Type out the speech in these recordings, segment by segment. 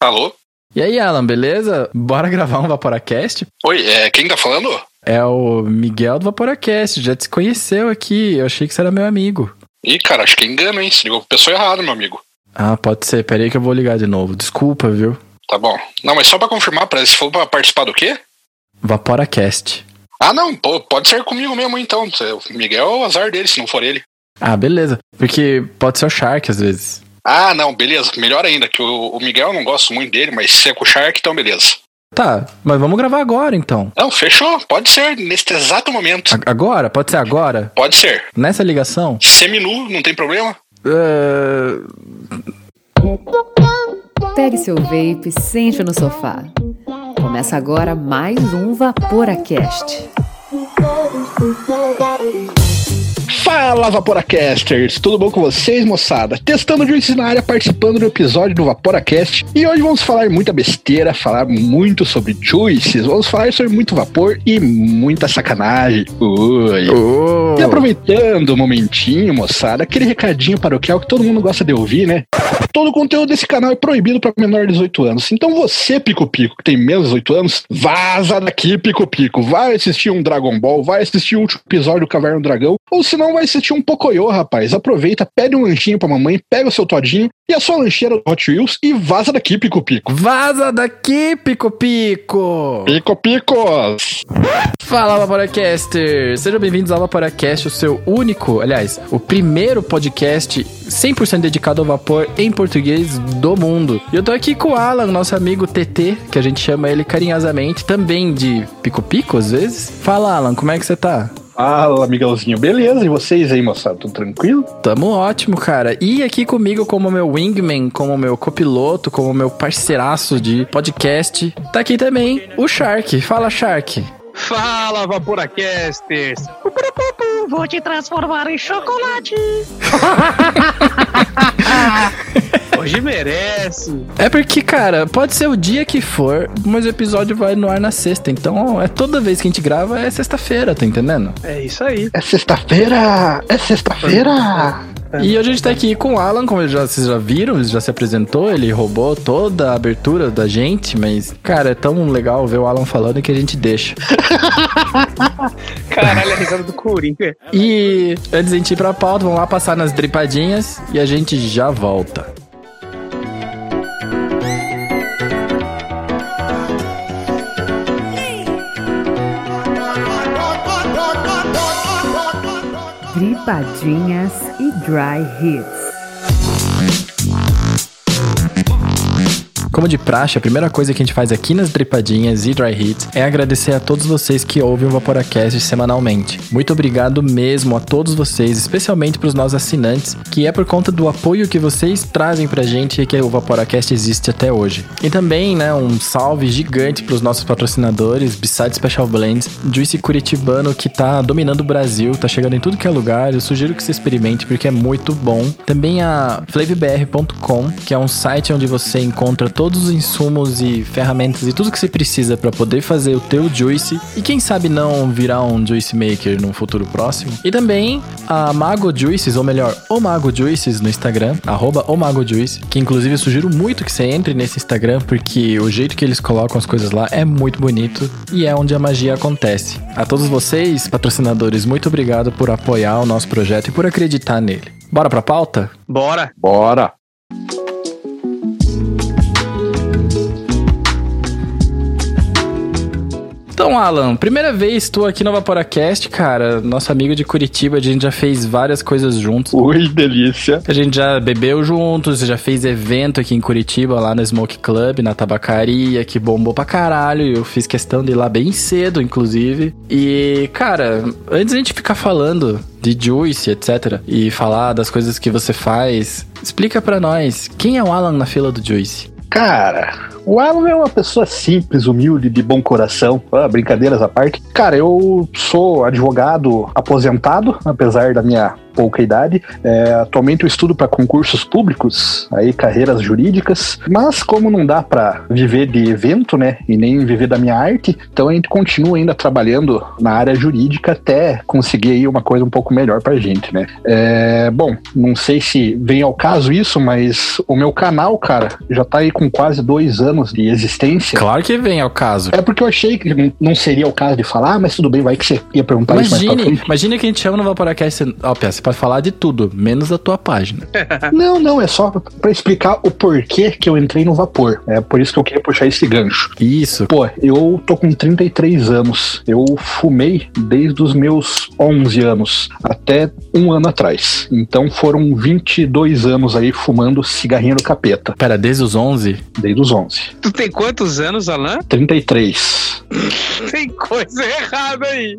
Alô? E aí, Alan, beleza? Bora gravar um Vaporacast? Oi, é, quem tá falando? É o Miguel do Vaporacast, já te conheceu aqui, eu achei que você era meu amigo. Ih, cara, acho que é engano, hein? Você ligou pro pessoa errada, meu amigo. Ah, pode ser, peraí que eu vou ligar de novo. Desculpa, viu? Tá bom. Não, mas só pra confirmar, parece que for pra participar do quê? Vaporacast. Ah, não, pô, pode ser comigo mesmo, então. O Miguel é o azar dele, se não for ele. Ah, beleza. Porque pode ser o Shark às vezes. Ah, não, beleza. Melhor ainda, que o, o Miguel eu não gosto muito dele, mas se é com o Shark, então beleza. Tá, mas vamos gravar agora então. Não, fechou. Pode ser, neste exato momento. A- agora? Pode ser agora? Pode ser. Nessa ligação? Seminu, não tem problema? É, Pegue seu vape, sente no sofá. Começa agora mais um Vaporacast. Fala Vaporacasters, tudo bom com vocês, moçada? Testando Juice na área, participando do episódio do Vaporacast. E hoje vamos falar muita besteira, falar muito sobre Juices, vamos falar sobre muito vapor e muita sacanagem. Ui. oh. E aproveitando o momentinho, moçada, aquele recadinho paroquial que todo mundo gosta de ouvir, né? Todo o conteúdo desse canal é proibido para menor de 18 anos. Então você, Pico Pico, que tem menos de 18 anos, vaza daqui, Pico Pico. Vai assistir um Dragon Ball, vai assistir o último episódio do Caverna do Dragão, ou se não, vai assistir um Pocoyo, rapaz. Aproveita, pede um lanchinho pra mamãe, pega o seu todinho e a sua lancheira do Hot Wheels e vaza daqui, Pico Pico. Vaza daqui, Pico Pico! Pico Picos! Fala, Vaporacaster! Sejam bem-vindos ao Vaporacast, o seu único, aliás, o primeiro podcast 100% dedicado ao vapor em português do mundo. E eu tô aqui com o Alan, nosso amigo TT, que a gente chama ele carinhosamente, também de Pico Pico às vezes. Fala, Alan, como é que você tá? Fala, Miguelzinho. Beleza? E vocês aí, moçada? Tudo tranquilo? Tamo ótimo, cara. E aqui comigo, como meu wingman, como meu copiloto, como meu parceiraço de podcast, tá aqui também o Shark. Fala, Shark. Fala, Vaporacasters! Vou te transformar em chocolate. Hoje merece! É porque, cara, pode ser o dia que for, mas o episódio vai no ar na sexta. Então, é toda vez que a gente grava é sexta-feira, tá entendendo? É isso aí. É sexta-feira! É sexta-feira! E hoje a gente tá aqui com o Alan, como já, vocês já viram, ele já se apresentou, ele roubou toda a abertura da gente, mas, cara, é tão legal ver o Alan falando que a gente deixa. Caralho, a risada do Coringa. E antes de a gente ir pra pauta, vamos lá passar nas dripadinhas e a gente já volta. Gripadinhas e Dry Hits. Como de praxe, a primeira coisa que a gente faz aqui nas Dripadinhas e Dry Hits é agradecer a todos vocês que ouvem o Vaporacast semanalmente. Muito obrigado mesmo a todos vocês, especialmente para os nossos assinantes, que é por conta do apoio que vocês trazem pra gente que o Vaporacast existe até hoje. E também, né, um salve gigante para os nossos patrocinadores, Beside Special Blends, Juice Curitibano, que tá dominando o Brasil, tá chegando em tudo que é lugar. Eu sugiro que você experimente porque é muito bom. Também a flavbr.com, que é um site onde você encontra todos os insumos e ferramentas e tudo que você precisa para poder fazer o teu juice e quem sabe não virar um juice maker num futuro próximo. E também a Mago Juices, ou melhor, o Mago Juices no Instagram, arroba o Mago Juice, que inclusive eu sugiro muito que você entre nesse Instagram porque o jeito que eles colocam as coisas lá é muito bonito e é onde a magia acontece. A todos vocês, patrocinadores, muito obrigado por apoiar o nosso projeto e por acreditar nele. Bora pra pauta? Bora! Bora! Então, Alan, primeira vez tu aqui no Vaporacast, cara. Nosso amigo de Curitiba, a gente já fez várias coisas juntos. Ui, delícia! A gente já bebeu juntos, já fez evento aqui em Curitiba, lá no Smoke Club, na tabacaria, que bombou pra caralho. Eu fiz questão de ir lá bem cedo, inclusive. E, cara, antes a gente ficar falando de Juice, etc., e falar das coisas que você faz, explica pra nós, quem é o Alan na fila do Juice? Cara, O Alan é uma pessoa simples, humilde, de bom coração. Ah, brincadeiras à parte. Cara, eu sou advogado aposentado, apesar da minha pouca idade. É, atualmente eu estudo para concursos públicos, aí carreiras jurídicas, mas como não dá para viver de evento, né, e nem viver da minha arte, então a gente continua ainda trabalhando na área jurídica até conseguir aí uma coisa um pouco melhor pra gente, né. É, bom, não sei se vem ao caso isso, mas o meu canal, cara, já tá aí com quase dois anos de existência. Claro que vem ao caso. É porque eu achei que não seria o caso de falar, mas tudo bem, vai que você ia perguntar isso mais pra Imagine, frente. imagine que a gente chama no Vaporacast. Ó, Pia, pode falar de tudo, menos da tua página. Não, não, é só pra explicar o porquê que eu entrei no vapor. É por isso que eu queria puxar esse gancho. Isso. Pô, eu tô com 33 anos. Eu fumei desde os meus 11 anos até um ano atrás. Então foram 22 anos aí fumando cigarrinho do capeta. Pera, desde os 11? Desde os 11. Tu tem quantos anos, Alan? 33. Tem coisa errada aí.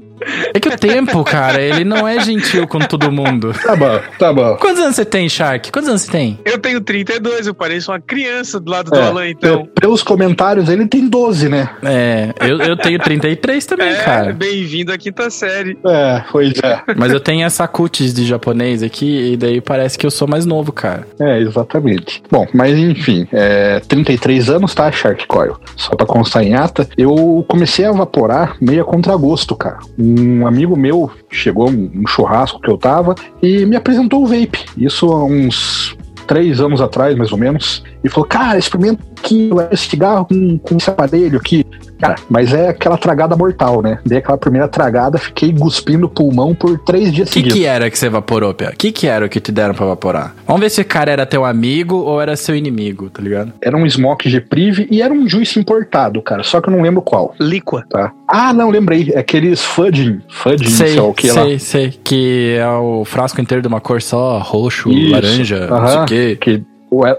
É que o tempo, cara, ele não é gentil com todo mundo. Tá bom, tá bom. Quantos anos você tem, Shark? Quantos anos você tem? Eu tenho 32, eu pareço uma criança do lado do É, Alan, então. pe- Pelos comentários, ele tem 12, né? É, eu, eu tenho 33 também, É, cara. bem-vindo à quinta série. É, pois é. Mas eu tenho essa cutis de japonês aqui, e daí parece que eu sou mais novo, cara. É, exatamente. Bom, mas enfim, é, 33 anos, tá, Shark Coil? Só pra constar em ata, eu comecei a evaporar meio a contragosto, cara. Um amigo meu chegou um um churrasco que eu tava e me apresentou o vape. Isso há uns três anos atrás, mais ou menos. E falou, cara, experimenta aqui esse cigarro com, com esse aparelho aqui. Cara, mas é aquela tragada mortal, né? Dei aquela primeira tragada, fiquei cuspindo pulmão por três dias O que, seguidos. que era que você evaporou, Pia? O que, que era o que te deram pra evaporar? Vamos ver se o cara era teu amigo ou era seu inimigo, tá ligado? Era um Smoke G-Prive e era um Juice importado, cara. Só que eu não lembro qual, Líqua. tá? Ah, não, lembrei. É aqueles Fudging. Fudging, sei, Sei, lá o que lá. sei, sei. Que é o frasco inteiro de uma cor só, roxo, Isso, laranja, não sei o quê. Que, o- é,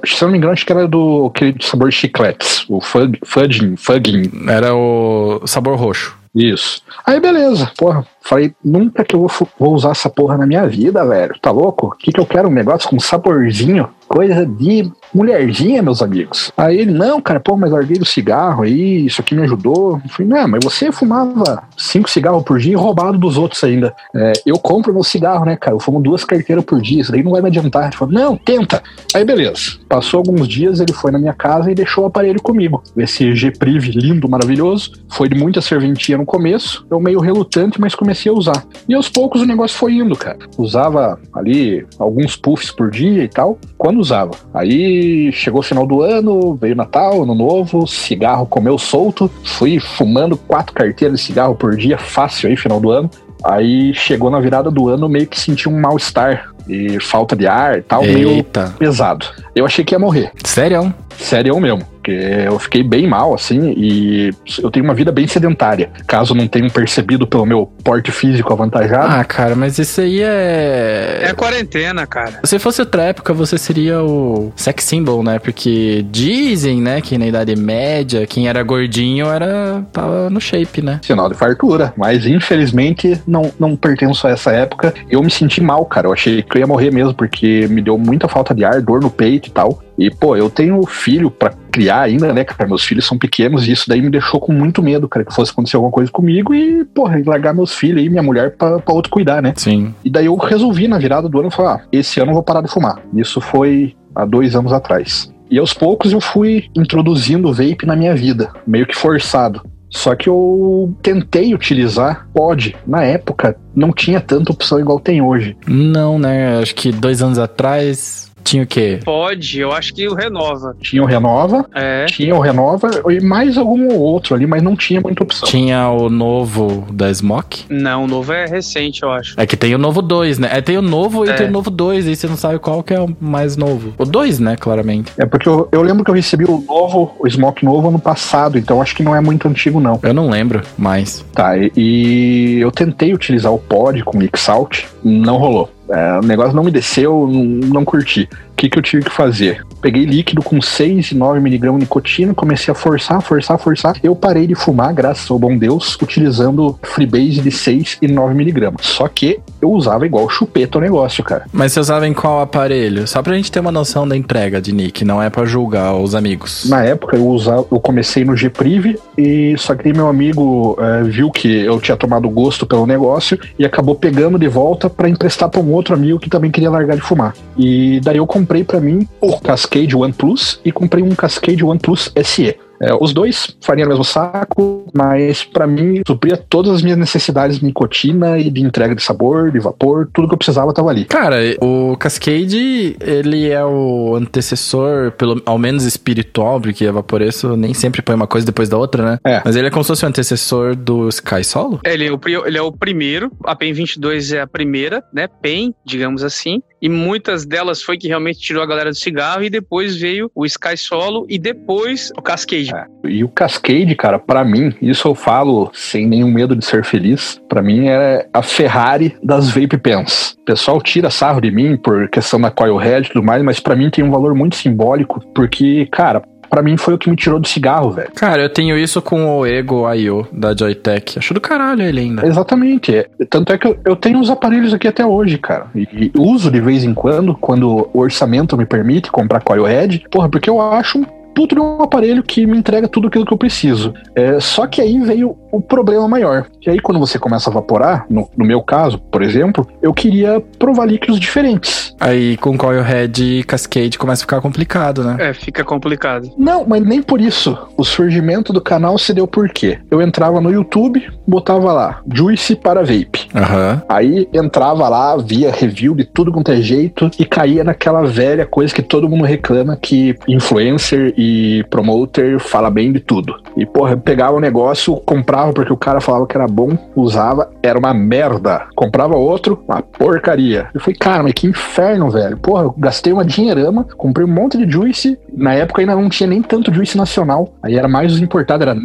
se eu não me engano, acho que era do aquele de sabor chicletes. O Fudging, Fugging. Era o sabor roxo. Isso. Aí, beleza. Porra, falei, nunca que eu vou, vou usar essa porra na minha vida, velho. Tá louco? O que, que eu quero? Um negócio com saborzinho? Coisa de mulherzinha, meus amigos. Aí ele, não, cara, pô, mas larguei do cigarro aí, isso aqui me ajudou. Falei, não, mas você fumava cinco cigarros por dia e roubado dos outros ainda. É, eu compro meu cigarro, né, cara? Eu fumo duas carteiras por dia, isso daí não vai me adiantar. Ele falou, não, tenta. Aí, beleza. Passou alguns dias, ele foi na minha casa e deixou o aparelho comigo. Esse G-Priv lindo, maravilhoso. Foi de muita serventia no começo, eu meio relutante, mas comecei a usar. E aos poucos o negócio foi indo, cara. Usava ali alguns puffs por dia e tal, quando usava. Aí chegou o final do ano, veio Natal, Ano Novo, cigarro comeu solto, fui fumando quatro carteiras de cigarro por dia, fácil aí, final do ano. Aí chegou na virada do ano, meio que senti um mal-estar e falta de ar e tal, meio Eita. pesado. Eu achei que ia morrer. Sério? Sério mesmo. Porque eu fiquei bem mal, assim, e eu tenho uma vida bem sedentária. Caso não tenham percebido pelo meu porte físico avantajado. Ah, cara, mas isso aí É é. a quarentena, cara. Se fosse outra época, você seria o sex symbol, né? Porque dizem, né, que na Idade Média, quem era gordinho era. tava no shape, né? Sinal de fartura. Mas infelizmente não, não pertenço a essa época. Eu me senti mal, cara. Eu achei que ia morrer mesmo, porque me deu muita falta de ar, dor no peito e tal. E, pô, eu tenho filho pra criar ainda, né, cara? Meus filhos são pequenos e isso daí me deixou com muito medo, cara, que fosse acontecer alguma coisa comigo e, porra, largar meus filhos aí, minha mulher, pra, pra outro cuidar, né? Sim. E daí eu resolvi na virada do ano falar: ah, esse ano eu vou parar de fumar. Isso foi há dois anos atrás. E aos poucos eu fui introduzindo o vape na minha vida, meio que forçado. Só que eu tentei utilizar pod. Na época, não tinha tanta opção igual tem hoje. Não, né? Acho que dois anos atrás tinha o quê? Pode, eu acho que o renova. Tinha o Renova, É. tinha o Renova e mais algum outro ali, mas não tinha muita opção. Tinha o novo da Smoke. Não, o novo é recente, eu acho. É que tem o novo 2, né? É, tem o novo e É. tem o novo 2, aí você não sabe qual que é o mais novo. O 2, né, claramente. É porque eu, eu lembro que eu recebi o novo, o Smoke novo ano passado, então acho que não é muito antigo, não. Eu não lembro mais. Tá, e, e eu tentei utilizar o pod com Mix Out, não rolou. É, o negócio não me desceu, não, não curti. O que, que eu tive que fazer? Peguei líquido com 6 e 9 miligramas de nicotina, comecei a forçar, forçar, forçar. Eu parei de fumar, graças ao bom Deus, utilizando Freebase de 6 e 9 miligramas. Só que eu usava igual chupeta o negócio, cara. Mas você usava em qual aparelho? Só pra gente ter uma noção da entrega de Nick, não é pra julgar os amigos. Na época eu usava, eu comecei no Gpriv e só que meu amigo eh, viu que eu tinha tomado gosto pelo negócio e acabou pegando de volta pra emprestar pra um outro amigo que também queria largar de fumar. E daí eu comprei pra mim o Cascade One Plus e comprei um Cascade One Plus SE. É, os dois fariam o mesmo saco, mas pra mim supria todas as minhas necessidades de nicotina e de entrega de sabor, de vapor, tudo que eu precisava tava ali. Cara, o Cascade, ele é o antecessor, pelo, ao menos espiritual, porque a Vaporeço nem sempre põe uma coisa depois da outra, né? É. Mas ele é como se fosse o antecessor do Sky Solo? Ele é o, ele é o primeiro, a PEN 22 é a primeira, né? PEN, digamos assim. E muitas delas foi que realmente tirou a galera do cigarro e depois veio o Sky Solo e depois o Cascade. E o Cascade, cara, pra mim, isso eu falo sem nenhum medo de ser feliz, pra mim é a Ferrari das vape pens. O pessoal tira sarro de mim por questão da coilhead e tudo mais, mas pra mim tem um valor muito simbólico, porque, cara, pra mim foi o que me tirou do cigarro, velho. Cara, eu tenho isso com o Ego IO da Joytech. Acho do caralho ele ainda. Exatamente. é. Tanto é que eu, eu tenho os aparelhos aqui até hoje, cara. E, e uso de vez em quando, quando o orçamento me permite comprar coilhead. Porra, porque eu acho um puto de um aparelho que me entrega tudo aquilo que eu preciso. É, só que aí veio o problema maior. Que aí quando você começa a vaporar, no, no meu caso, por exemplo, eu queria provar líquidos diferentes. Aí com Coilhead e Cascade começa a ficar complicado, né? É, fica complicado. Não, mas nem por isso. O surgimento do canal se deu por quê? Eu entrava no YouTube, botava lá, Juice para Vape. Aham. Aí entrava lá, via review de tudo quanto é jeito e caía naquela velha coisa que todo mundo reclama que influencer e promoter fala bem de tudo. E porra, eu pegava o negócio, comprava porque o cara falava que era bom, usava, era uma merda. Comprava outro, uma porcaria. Eu falei, cara, mas que inferno, velho. Porra, eu gastei uma dinheirama, comprei um monte de juice. Na época ainda não tinha nem tanto juice nacional. Aí era mais os importados, era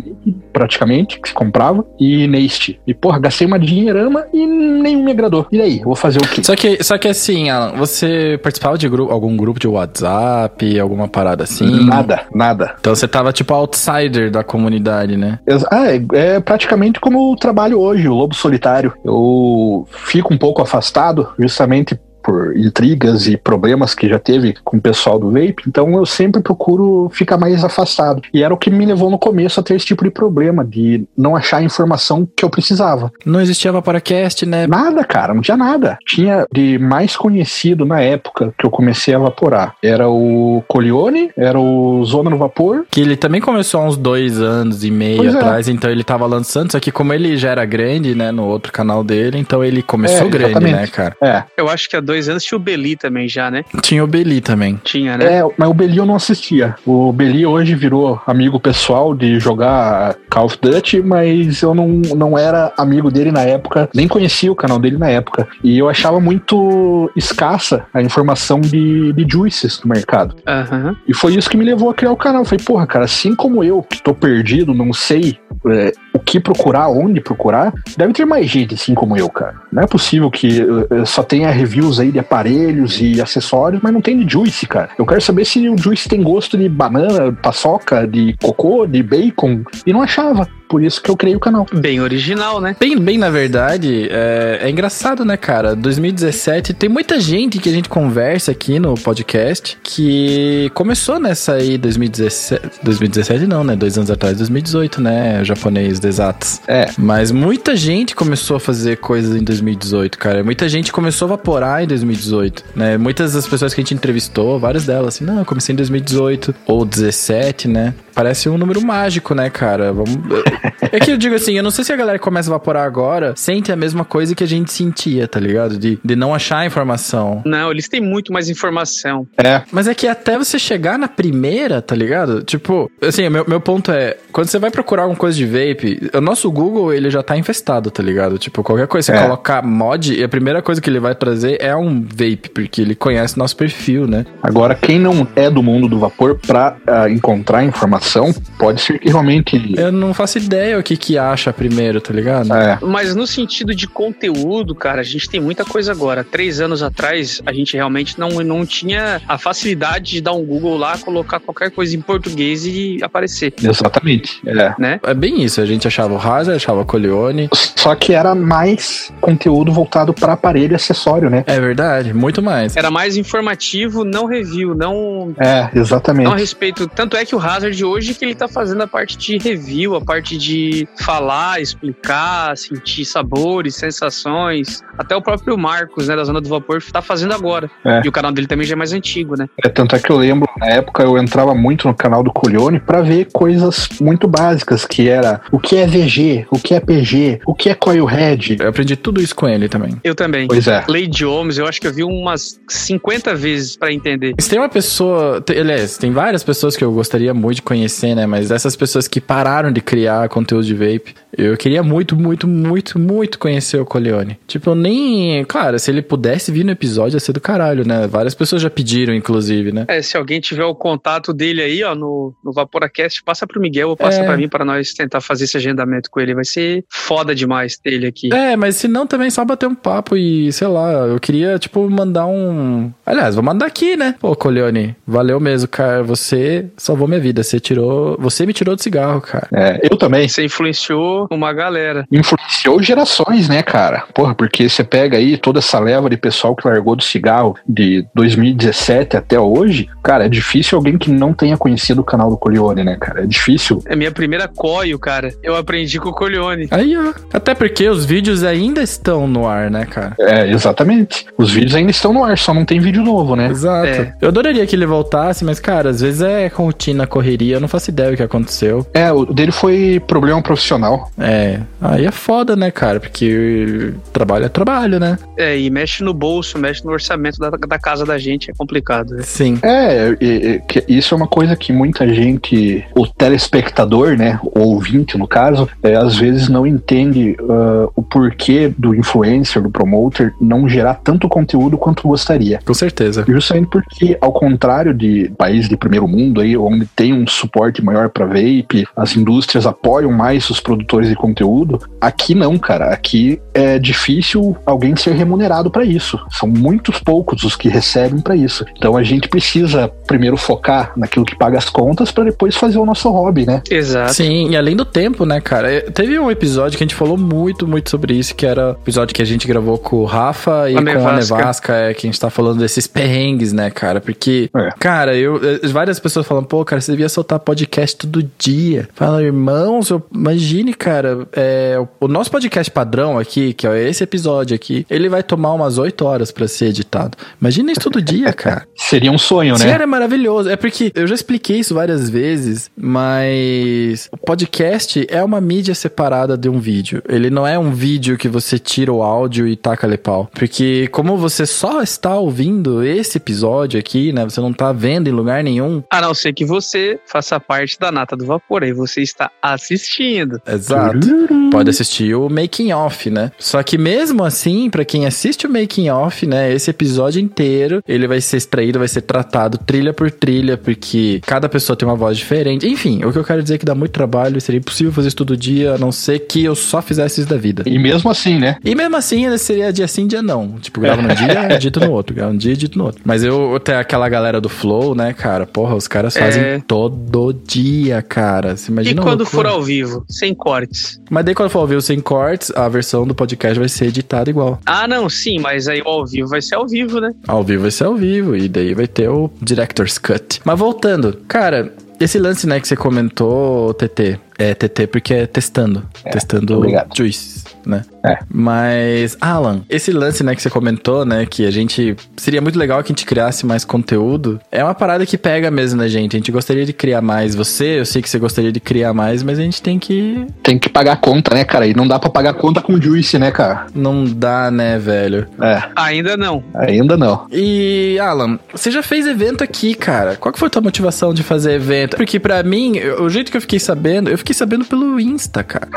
praticamente, que se comprava, e Neist. E porra, gastei uma dinheirama e nenhum me agradou. E? Eu vou fazer o quê? Só que, só que assim, Alan, você participava de algum grupo de WhatsApp, alguma parada assim? Nada, nada. Então você tava tipo outsider da comunidade, né? Ah, é, é praticamente como eu trabalho hoje, o Lobo Solitário. Eu fico um pouco afastado, justamente por intrigas e problemas que já teve com o pessoal do vape, então eu sempre procuro ficar mais afastado. E era o que me levou no começo a ter esse tipo de problema, de não achar a informação que eu precisava. Não existia Vaporacast, né? Nada, cara, não tinha nada. Tinha de mais conhecido na época que eu comecei a vaporar. Era o Colione, era o Zona no Vapor, Que ele também começou há uns dois anos e meio Pois é. atrás, então ele tava lançando, só que como ele já era grande, né, no outro canal dele, então ele começou É, grande, né, cara? é, Eu acho que há dois anos tinha o Beli também já, né? Tinha o Beli também. Tinha, né? É, mas o Beli eu não assistia. O Beli hoje virou amigo pessoal de jogar Call of Duty, mas eu não, não era amigo dele na época, nem conhecia o canal dele na época. E eu achava muito escassa a informação de, de juices no mercado. Aham. E foi isso que me levou a criar o canal. Eu falei, porra, cara, assim como eu, que tô perdido, não sei é, o que procurar, onde procurar, deve ter mais gente assim como eu, cara. Não é possível que eh, só tenha reviews aí de aparelhos e acessórios, mas não tem de juice, cara. Eu quero saber se o juice tem gosto de banana, paçoca, de cocô, de bacon, e não achava. Por isso que eu criei o canal. Bem original, né? Bem, bem na verdade, é, é engraçado, né, cara? 2017, tem muita gente que a gente conversa aqui no podcast que começou nessa aí 2017. 2017 não, né? Dois anos atrás, 2018, né? O japonês de exatos. É. Mas muita gente começou a fazer coisas em 2018, cara. Muita gente começou a vaporar em 2018, né? Muitas das pessoas que a gente entrevistou, várias delas, assim, não, eu comecei em 2018 ou 17, né? Parece um número mágico, né, cara? Vamos... É que eu digo assim, eu não sei se a galera que começa a vaporar agora sente a mesma coisa que a gente sentia, tá ligado? De, de não achar a informação. Não, eles têm muito mais informação. É. Mas é que até você chegar na primeira, tá ligado? Tipo, assim, meu, meu ponto é, quando você vai procurar alguma coisa de vape, o nosso Google, ele já tá infestado, tá ligado? Tipo, qualquer coisa, você É. colocar mod, e a primeira coisa que ele vai trazer é um vape, porque ele conhece nosso perfil, né? Agora, quem não é do mundo do vapor, pra ah, encontrar informação, pode ser que realmente Eu não faço ideia o que que acha primeiro, tá ligado? É. Mas no sentido de conteúdo, cara, a gente tem muita coisa agora. Três anos atrás, a gente realmente não, não tinha a facilidade de dar um Google lá, colocar qualquer coisa em português e aparecer, Exatamente. É. né? É bem isso, a gente achava o Hazard, achava o Coleone. Só que era mais conteúdo voltado para aparelho e acessório, né? É verdade, muito mais. Era mais informativo, não review, não É, exatamente. Não a respeito. Tanto é que o Hazard hoje que ele tá fazendo a parte de review, a parte de falar, explicar, sentir sabores, sensações. Até o próprio Marcos, né, da Zona do Vapor, tá fazendo agora. É. E o canal dele também já é mais antigo, né? É, tanto é que eu lembro, na época eu entrava muito no canal do Culione pra ver coisas muito básicas, que era o que é VG, o que é PG, o que é coil head. Eu aprendi tudo isso com ele também. Eu também. Pois é. Lady Holmes, eu acho que eu vi umas 50 vezes pra entender. Se tem uma pessoa, aliás, tem várias pessoas que eu gostaria muito de conhecer, né? Mas essas pessoas que pararam de criar conteúdo de vape, eu queria muito, muito, muito, muito conhecer o Coleone. Tipo, eu nem. Claro, se ele pudesse vir no episódio, ia ser do caralho, né? Várias pessoas já pediram, inclusive, né? É, se alguém tiver o contato dele aí, ó, no, no Vaporacast, passa pro Miguel ou passa É. pra mim pra nós tentar fazer esse agendamento com ele. Vai ser foda demais ter ele aqui. É, mas se não, também só bater um papo e, sei lá, eu queria, tipo, mandar um. Aliás, vou mandar aqui, né? Pô, Coleone, valeu mesmo, cara. Você salvou minha vida. Você tirou. Você me tirou do cigarro, cara. É, eu também. Você influenciou uma galera. Influenciou gerações, né, cara? Porra, porque você pega aí toda essa leva de pessoal que largou do cigarro de 2017 até hoje, cara, é difícil alguém que não tenha conhecido o canal do Colione, né, cara? É difícil. É minha primeira coio, cara. Eu aprendi com o Corleone. Aí, ó. Até porque os vídeos ainda estão no ar, né, cara? É, exatamente. Os vídeos ainda estão no ar, só não tem vídeo novo, né? Exato. É. Eu adoraria que ele voltasse, mas, cara, às vezes é com rotina, correria, eu não faço ideia o que aconteceu. É, o dele foi problema profissional. É. Aí é foda, né, cara? Porque trabalho é trabalho, né? É, e mexe no bolso, mexe no orçamento da, da casa da gente, é complicado. né? Sim. É, e- e- que isso é uma coisa que muita gente, o telespectador, né, o ouvinte no caso, é, às vezes não entende ah, o porquê do influencer, do promoter, não gerar tanto conteúdo quanto gostaria. Com certeza. Justamente porque, ao contrário de países de primeiro mundo, aí, onde tem um suporte maior para vape, as indústrias apoiam mais os produtores de conteúdo, aqui não, cara. Aqui é difícil alguém ser remunerado para isso. São muitos poucos os que recebem para isso. Então a gente precisa primeiro focar naquilo que paga as contas para depois fazer o nosso hobby, né? Exato. Sim, e além do tempo, né, cara? Teve um episódio que a gente falou muito, muito sobre isso, que era o episódio que a gente gravou com o Rafa e A com a Nevasca. Nevasca, é, que a gente tá falando desses perrengues, né, cara? Porque, É. cara, eu, várias pessoas falam, pô, cara, você devia soltar podcast todo dia. Fala, irmãos, eu, imagine, cara, é, o, nosso podcast padrão aqui, que é esse episódio aqui, ele vai tomar umas 8 horas pra ser editado. Imagina isso todo dia, cara. Seria um sonho, né? era maravilhoso. É porque eu já expliquei isso várias vezes, mas o podcast é uma mídia separada de um vídeo. Ele não é um vídeo que você tira o áudio e taca ali pau. Porque como você só está ouvindo esse episódio aqui, né? Você não tá vendo em lugar nenhum. A não ser que você faça parte da nata do vapor, aí você está assistindo. Exato. Pode assistir o making off, né? Só que mesmo assim, pra quem assiste o making off, né, esse episódio inteiro, ele vai ser extraído, vai ser tratado trilha por trilha, porque cada pessoa tem uma voz diferente. Enfim, o que eu quero dizer é que dá muito trabalho, seria impossível fazer isso todo dia, a não ser que eu só fizesse isso da vida. E mesmo assim, né? E mesmo assim, ele seria dia sim, dia não. Tipo, grava num dia, edito no outro. Grava um dia, edito no outro. Mas eu tenho aquela galera do Flow, né, cara? Porra, os caras fazem É. todo dia, cara. Você E imagina a quando loucura. for ao vivo, sem cortes? Mas daí quando for ao vivo sem cortes, a versão do podcast vai ser editada igual. Ah, não, sim, mas aí o ao vivo vai ser ao vivo, né? Ao vivo vai ser ao vivo, e daí vai ter o Director's Cut. Mas voltando, cara, esse lance, né, que você comentou, TT, é TT porque é testando. testando obrigado. Juice, né? É. Mas, Alan, esse lance, né, que você comentou, né, que a gente. Seria muito legal que a gente criasse mais conteúdo. É uma parada que pega mesmo na gente. A gente gostaria de criar mais. Você, eu sei que você gostaria de criar mais, mas a gente tem que. Tem que pagar a conta, né, cara? E não dá pra pagar conta com Juice, né, cara? Não dá, né, velho? É, Ainda não. ainda não. E, Alan, você já fez evento aqui, cara. Qual que foi a tua motivação de fazer evento? Porque pra mim, o jeito que eu fiquei sabendo, eu fiquei sabendo pelo Insta, cara.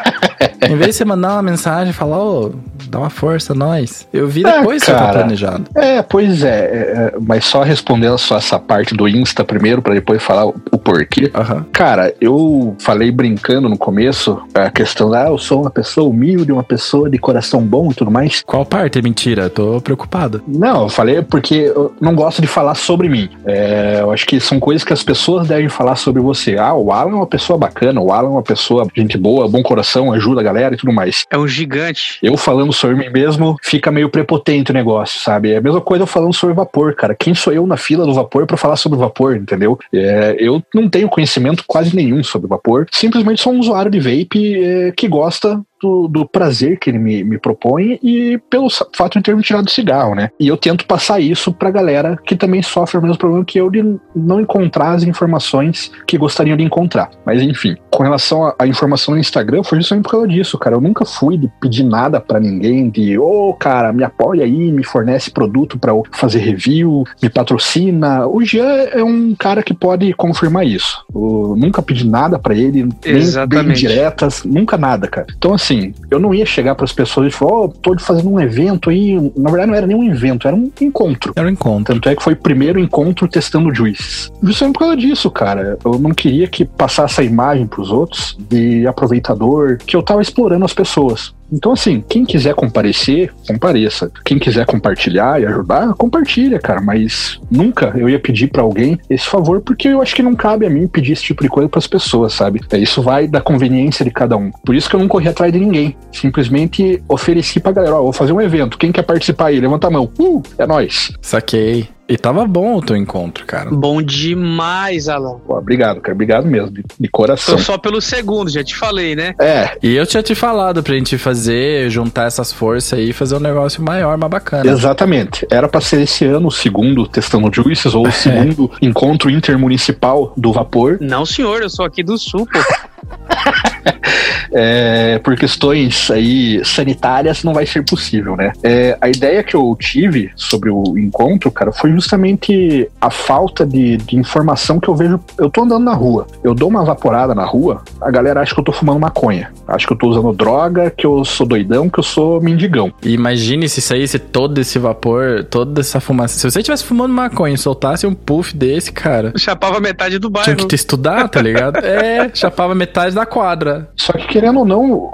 em vez de você mandar uma mensagem, fala, ô, dá uma força, nós. Eu vi É, depois que eu cara. planejado. É, pois é, é, é, mas só respondendo só essa parte do Insta primeiro, pra depois falar o, o porquê. Aham. Cara, eu falei brincando no começo a questão da, ah, eu sou uma pessoa humilde, uma pessoa de coração bom e tudo mais. Qual parte é mentira? Tô preocupado. Não, eu falei porque eu não gosto de falar sobre mim. É, eu acho que são coisas que as pessoas devem falar sobre você. Ah, o Alan é uma pessoa bacana, o Alan é uma pessoa gente boa, bom coração, ajuda a galera e tudo mais. É um gigante. Eu falando sobre mim mesmo, fica meio prepotente o negócio, sabe? É a mesma coisa eu falando sobre vapor, cara. Quem sou eu na fila do vapor pra falar sobre vapor, entendeu? É, eu não tenho conhecimento quase nenhum sobre vapor. Simplesmente sou um usuário de vape é, que gosta do, do prazer que ele me, me propõe e pelo fato de ter me tirado do cigarro, né? E eu tento passar isso pra galera que também sofre o mesmo problema que eu de não encontrar as informações que gostariam de encontrar. Mas enfim, com relação à- informação no Instagram, foi justamente por causa disso, cara. Eu nunca fui de pedir nada pra ninguém, de, ô, cara, me apoia aí, me fornece produto pra eu fazer review, me patrocina. O Jean é um cara que pode confirmar isso. Eu nunca pedi nada pra ele, nem diretas, nunca nada, cara. Então, assim, eu não ia chegar pras pessoas e falar, ó, tô fazendo um evento aí. Na verdade, não era nem um evento, era um encontro. Era um encontro. Tanto é que foi o primeiro encontro testando juices. Justamente por causa disso, cara. Eu não queria que passasse essa imagem pros outros de aproveitador, que eu tava explorando as pessoas. Então, assim, quem quiser comparecer, compareça. Quem quiser compartilhar e ajudar, compartilha, cara. Mas nunca eu ia pedir pra alguém esse favor, porque eu acho que não cabe a mim pedir esse tipo de coisa pras pessoas, sabe? É, Isso vai da conveniência de cada um. Por isso que eu não corri atrás de ninguém. Simplesmente ofereci pra galera: ó, vou fazer um evento. Quem quer participar aí? Levanta a mão. Uh, é nóis. Saquei. E tava bom o teu encontro, cara. Bom demais, Alan. Pô, obrigado, cara. Obrigado mesmo, de, de coração. Tô só pelo segundo, já te falei, né? É, E eu tinha te falado pra gente fazer, juntar essas forças aí e fazer um negócio maior, mais bacana. exatamente. Era pra ser esse ano o segundo Testando Juices ou o segundo encontro intermunicipal do vapor. Não, senhor, eu sou aqui do sul, pô. É, por questões aí sanitárias não vai ser possível, né? É, a ideia que eu tive sobre o encontro, cara, foi justamente a falta de, de informação que eu vejo. Eu tô andando na rua, eu dou uma vaporada na rua, a galera acha que eu tô fumando maconha, acha que eu tô usando droga, que eu sou doidão, que eu sou mendigão. E imagine se saísse todo esse vapor, toda essa fumaça. Se você estivesse fumando maconha e soltasse um puff desse, cara, Chapava metade do tinha bairro. que te estudar, tá ligado? É, chapava metade da quadra. Só que, querendo ou não,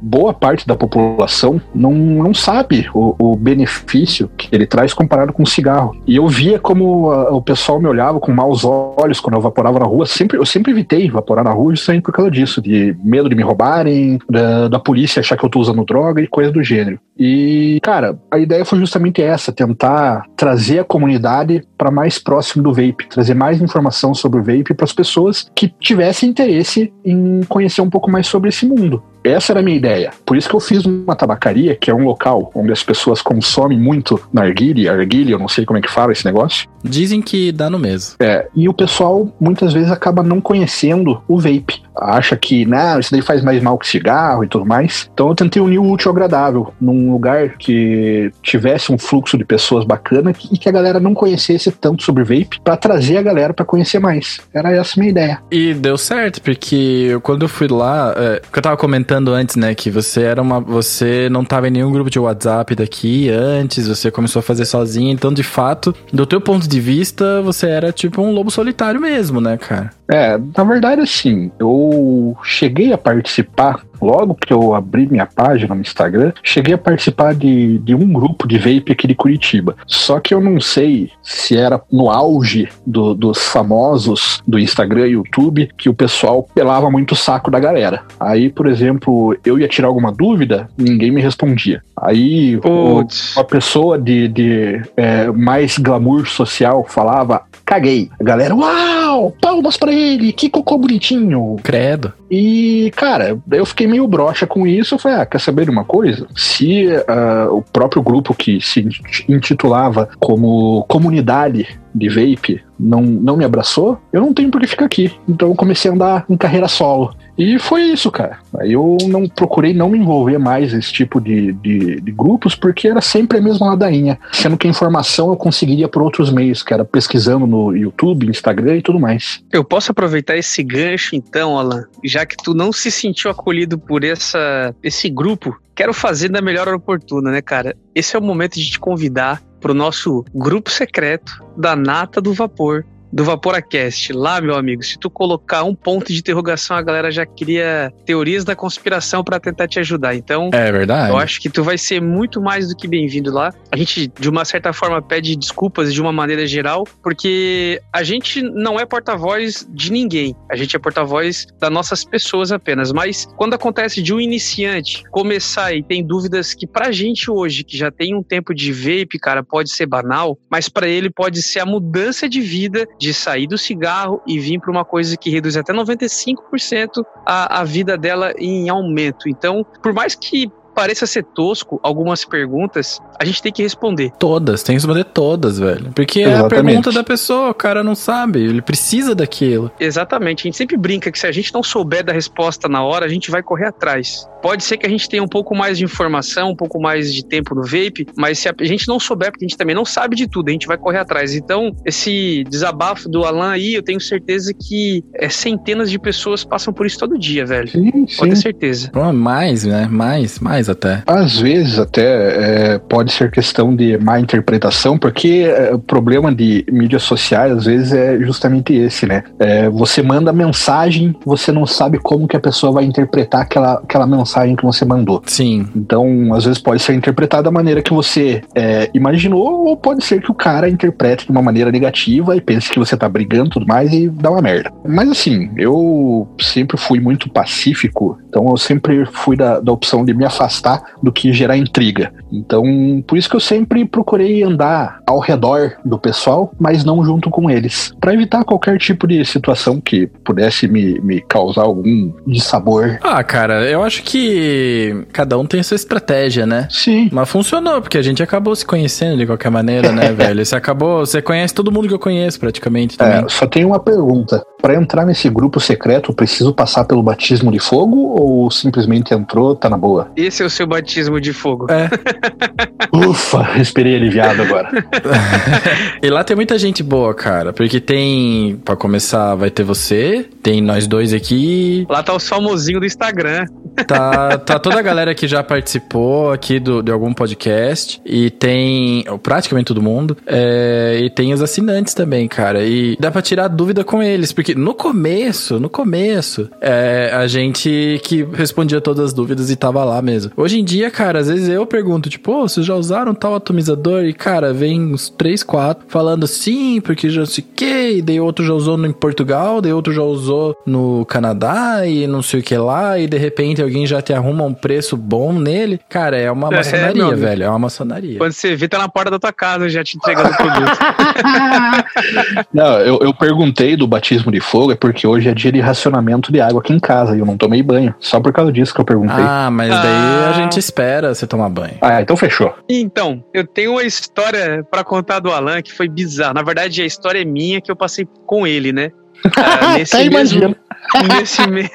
boa parte da população não, não sabe o, o benefício que ele traz comparado com o cigarro. E eu via como o pessoal me olhava com maus olhos quando eu vaporava na rua. Sempre, eu sempre evitei vaporar na rua justamente por causa disso, de medo de me roubarem, da, da polícia achar que eu tô usando droga e coisa do gênero. E, cara, a ideia foi justamente essa: tentar trazer a comunidade para mais próximo do vape, trazer mais informação sobre o vape para as pessoas que tivessem interesse em conhecer um pouco mais sobre esse mundo. Essa era a minha ideia. Por isso que eu fiz uma tabacaria, que é um local onde as pessoas consomem muito narguile, arguile, eu não sei como é que fala esse negócio. Dizem que dá no mesmo. É, e o pessoal muitas vezes acaba não conhecendo o vape. Acha que, não, isso daí faz mais mal que cigarro e tudo mais. Então eu tentei unir o útil ao agradável, num lugar que tivesse um fluxo de pessoas bacana e que a galera não conhecesse tanto sobre vape, pra trazer a galera pra conhecer mais. Era essa a minha ideia. E deu certo, porque quando eu fui lá, é, que eu tava comentando antes, né, que você era uma. Você não tava em nenhum grupo de WhatsApp daqui antes, você começou a fazer sozinho, então de fato, do teu ponto de vista, você era tipo um lobo solitário mesmo, né, cara? É, na verdade, assim, eu cheguei a participar, logo que eu abri minha página no Instagram, cheguei a participar de, de um grupo de vape aqui de Curitiba. Só que eu não sei se era no auge do- dos famosos do Instagram e YouTube que o pessoal pelava muito o saco da galera. Aí, por exemplo, eu ia tirar alguma dúvida, ninguém me respondia. Aí, o, Putz. uma pessoa de, de é, mais glamour social falava, caguei. A galera, uau, palmas pra ele, que cocô bonitinho. Credo. E, cara, eu fiquei meio broxa com isso. Eu falei, ah, quer saber de uma coisa? Se ah, o próprio grupo que se int- intitulava como comunidade de vape não, não me abraçou, eu não tenho por que ficar aqui. Então eu comecei a andar em carreira solo. E foi isso, cara. Eu não procurei não me envolver mais nesse tipo de, de, de grupos, porque era sempre a mesma ladainha. Sendo que a informação eu conseguiria por outros meios, que era pesquisando no YouTube, Instagram e tudo mais. Eu posso aproveitar esse gancho então, Alan, já que tu não se sentiu acolhido por essa, esse grupo, quero fazer da melhor hora oportuna, né, cara? Esse é o momento de te convidar para o nosso grupo secreto da Nata do Vapor, do Vaporacast. Lá, meu amigo, se tu colocar um ponto de interrogação, a galera já cria teorias da conspiração para tentar te ajudar. Então, É verdade. eu acho que tu vai ser muito mais do que bem-vindo lá. A gente, de uma certa forma, pede desculpas de uma maneira geral, porque a gente não é porta-voz de ninguém. A gente é porta-voz das nossas pessoas apenas. Mas quando acontece de um iniciante começar e tem dúvidas que pra gente hoje, que já tem um tempo de vape, cara, pode ser banal, mas pra ele pode ser a mudança de vida de sair do cigarro e vir para uma coisa que reduz até 95% a, a vida dela em aumento. Então, por mais que pareça ser tosco algumas perguntas, a gente tem que responder. Todas, tem que responder todas, velho. Porque é a Exatamente. pergunta da pessoa, o cara não sabe, ele precisa daquilo. Exatamente. A gente sempre brinca que se a gente não souber da resposta na hora, a gente vai correr atrás. Pode ser que a gente tenha um pouco mais de informação, um pouco mais de tempo no vape, mas se a gente não souber, porque a gente também não sabe de tudo, a gente vai correr atrás. Então, esse desabafo do Alan aí, eu tenho certeza que é, centenas de pessoas passam por isso todo dia, velho. Sim, Pode ter certeza. Mais, né? Mais, mais até. Às vezes até é, pode ser questão de má interpretação, porque é, o problema de mídias sociais às vezes é justamente esse, né? É, você manda mensagem, você não sabe como que a pessoa vai interpretar aquela, aquela mensagem que você mandou. Sim. Então, às vezes pode ser interpretada da maneira que você é, imaginou, ou pode ser que o cara interprete de uma maneira negativa e pense que você tá brigando e tudo mais e dá uma merda. Mas assim, eu sempre fui muito pacífico, então eu sempre fui da, da opção de me afastar do que gerar intriga. Então, por isso que eu sempre procurei andar ao redor do pessoal, mas não junto com eles, Pra evitar qualquer tipo de situação que pudesse me, me causar algum dissabor. Ah, cara, eu acho que cada um tem a sua estratégia, né? Sim. Mas funcionou, porque a gente acabou se conhecendo de qualquer maneira, né, velho? Você acabou, você conhece todo mundo que eu conheço praticamente também. É, só tem uma pergunta. Pra entrar nesse grupo secreto, eu preciso passar pelo batismo de fogo ou simplesmente entrou, tá na boa? Esse é o seu batismo de fogo. É. Ufa, respirei aliviado agora. E lá tem muita gente boa, cara. Porque tem, pra começar, vai ter você, tem nós dois aqui, Lá tá os famosinhos do Instagram. tá, tá toda a galera que já participou aqui do, de algum podcast. E tem praticamente todo mundo. É, e tem os assinantes também, cara. E dá pra tirar dúvida com eles. Porque no começo, no começo, é, a gente que respondia todas as dúvidas e tava lá mesmo. Hoje em dia, cara, às vezes eu pergunto, tipo, "Ô, vocês já usaram tal atomizador? E, cara, vem uns 3, 4 falando sim, porque já sei o que, e daí outro já usou no, em Portugal, daí outro já usou no Canadá e não sei o que lá, e de repente alguém já te arruma um preço bom nele. Cara, é uma É, maçonaria, velho. É uma maçonaria. Quando você vê, tá na porta da tua casa já te entregando o produto. Não, eu, eu perguntei do batismo de fogo, é porque hoje é dia de racionamento de água aqui em casa e eu não tomei banho. Só por causa disso que eu perguntei. Ah, Ah, mas daí Ah. A gente espera você tomar banho. então fechou. Então, eu tenho uma história pra contar do Alan que foi bizarra. Na verdade, a história é minha que eu passei com ele, né? Ah, nesse Tá mesmo, imaginando. nesse, me-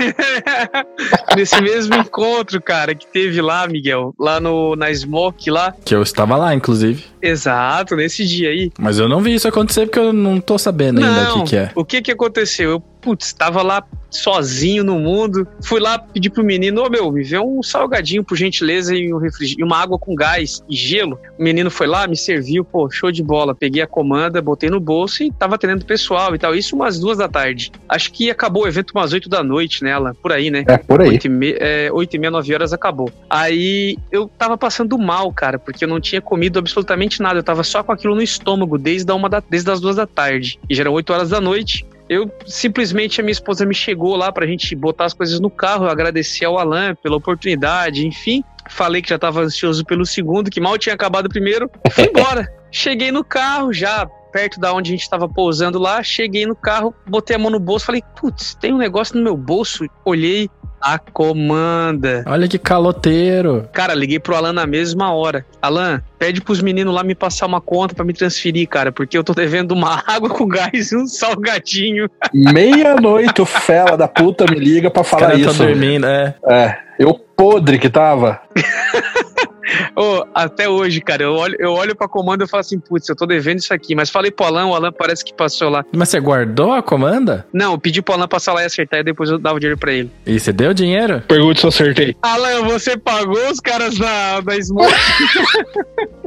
nesse mesmo encontro, cara, que teve lá, Miguel, lá no, na Smoke lá. Que eu estava lá, inclusive. Exato, nesse dia aí. Mas eu não vi isso acontecer porque eu não tô sabendo ainda o que, que é. O que que aconteceu? Eu, putz, tava lá sozinho no mundo. Fui lá pedir pro menino, ô meu, me vê um salgadinho, por gentileza, e um e uma água com gás e gelo. O menino foi lá, me serviu, pô, show de bola. Peguei a comanda, botei no bolso e tava atendendo o pessoal e tal. Isso umas duas da tarde. Acho que acabou o evento umas oito da noite, Alan? Por aí, né? É por aí. Oito e, me... é, oito e meia, nove horas acabou. Aí eu tava passando mal, cara, porque eu não tinha comido absolutamente nada. Eu tava só com aquilo no estômago desde, a uma da... desde as duas da tarde. E já eram oito horas da noite. Eu simplesmente a minha esposa me chegou lá pra gente botar as coisas no carro. Eu agradeci ao Alan pela oportunidade, enfim. Falei que já tava ansioso pelo segundo, que mal tinha acabado o primeiro. Fui embora. Cheguei no carro já perto da onde a gente estava pousando lá, cheguei no carro, botei a mão no bolso, falei, putz, tem um negócio no meu bolso. Olhei, A comanda. Olha que caloteiro. Cara, liguei pro Alan na mesma hora. Alan, pede pros meninos lá me passar uma conta pra me transferir, cara, porque eu tô devendo uma água com gás e um salgadinho. Meia-noite o fela da puta me liga pra Os falar caras isso. estão dormindo, é. É, eu podre que tava. Ô, até hoje, cara, eu olho, eu olho pra comanda e falo assim, putz, eu tô devendo isso aqui. Mas falei pro Alan, o Alan parece que passou lá. Mas você guardou a comanda? Não, eu pedi pro Alan passar lá e acertar e depois eu dava o dinheiro pra ele. E você deu dinheiro? Pergunta se eu acertei. Alan, você pagou os caras da, da Smoke?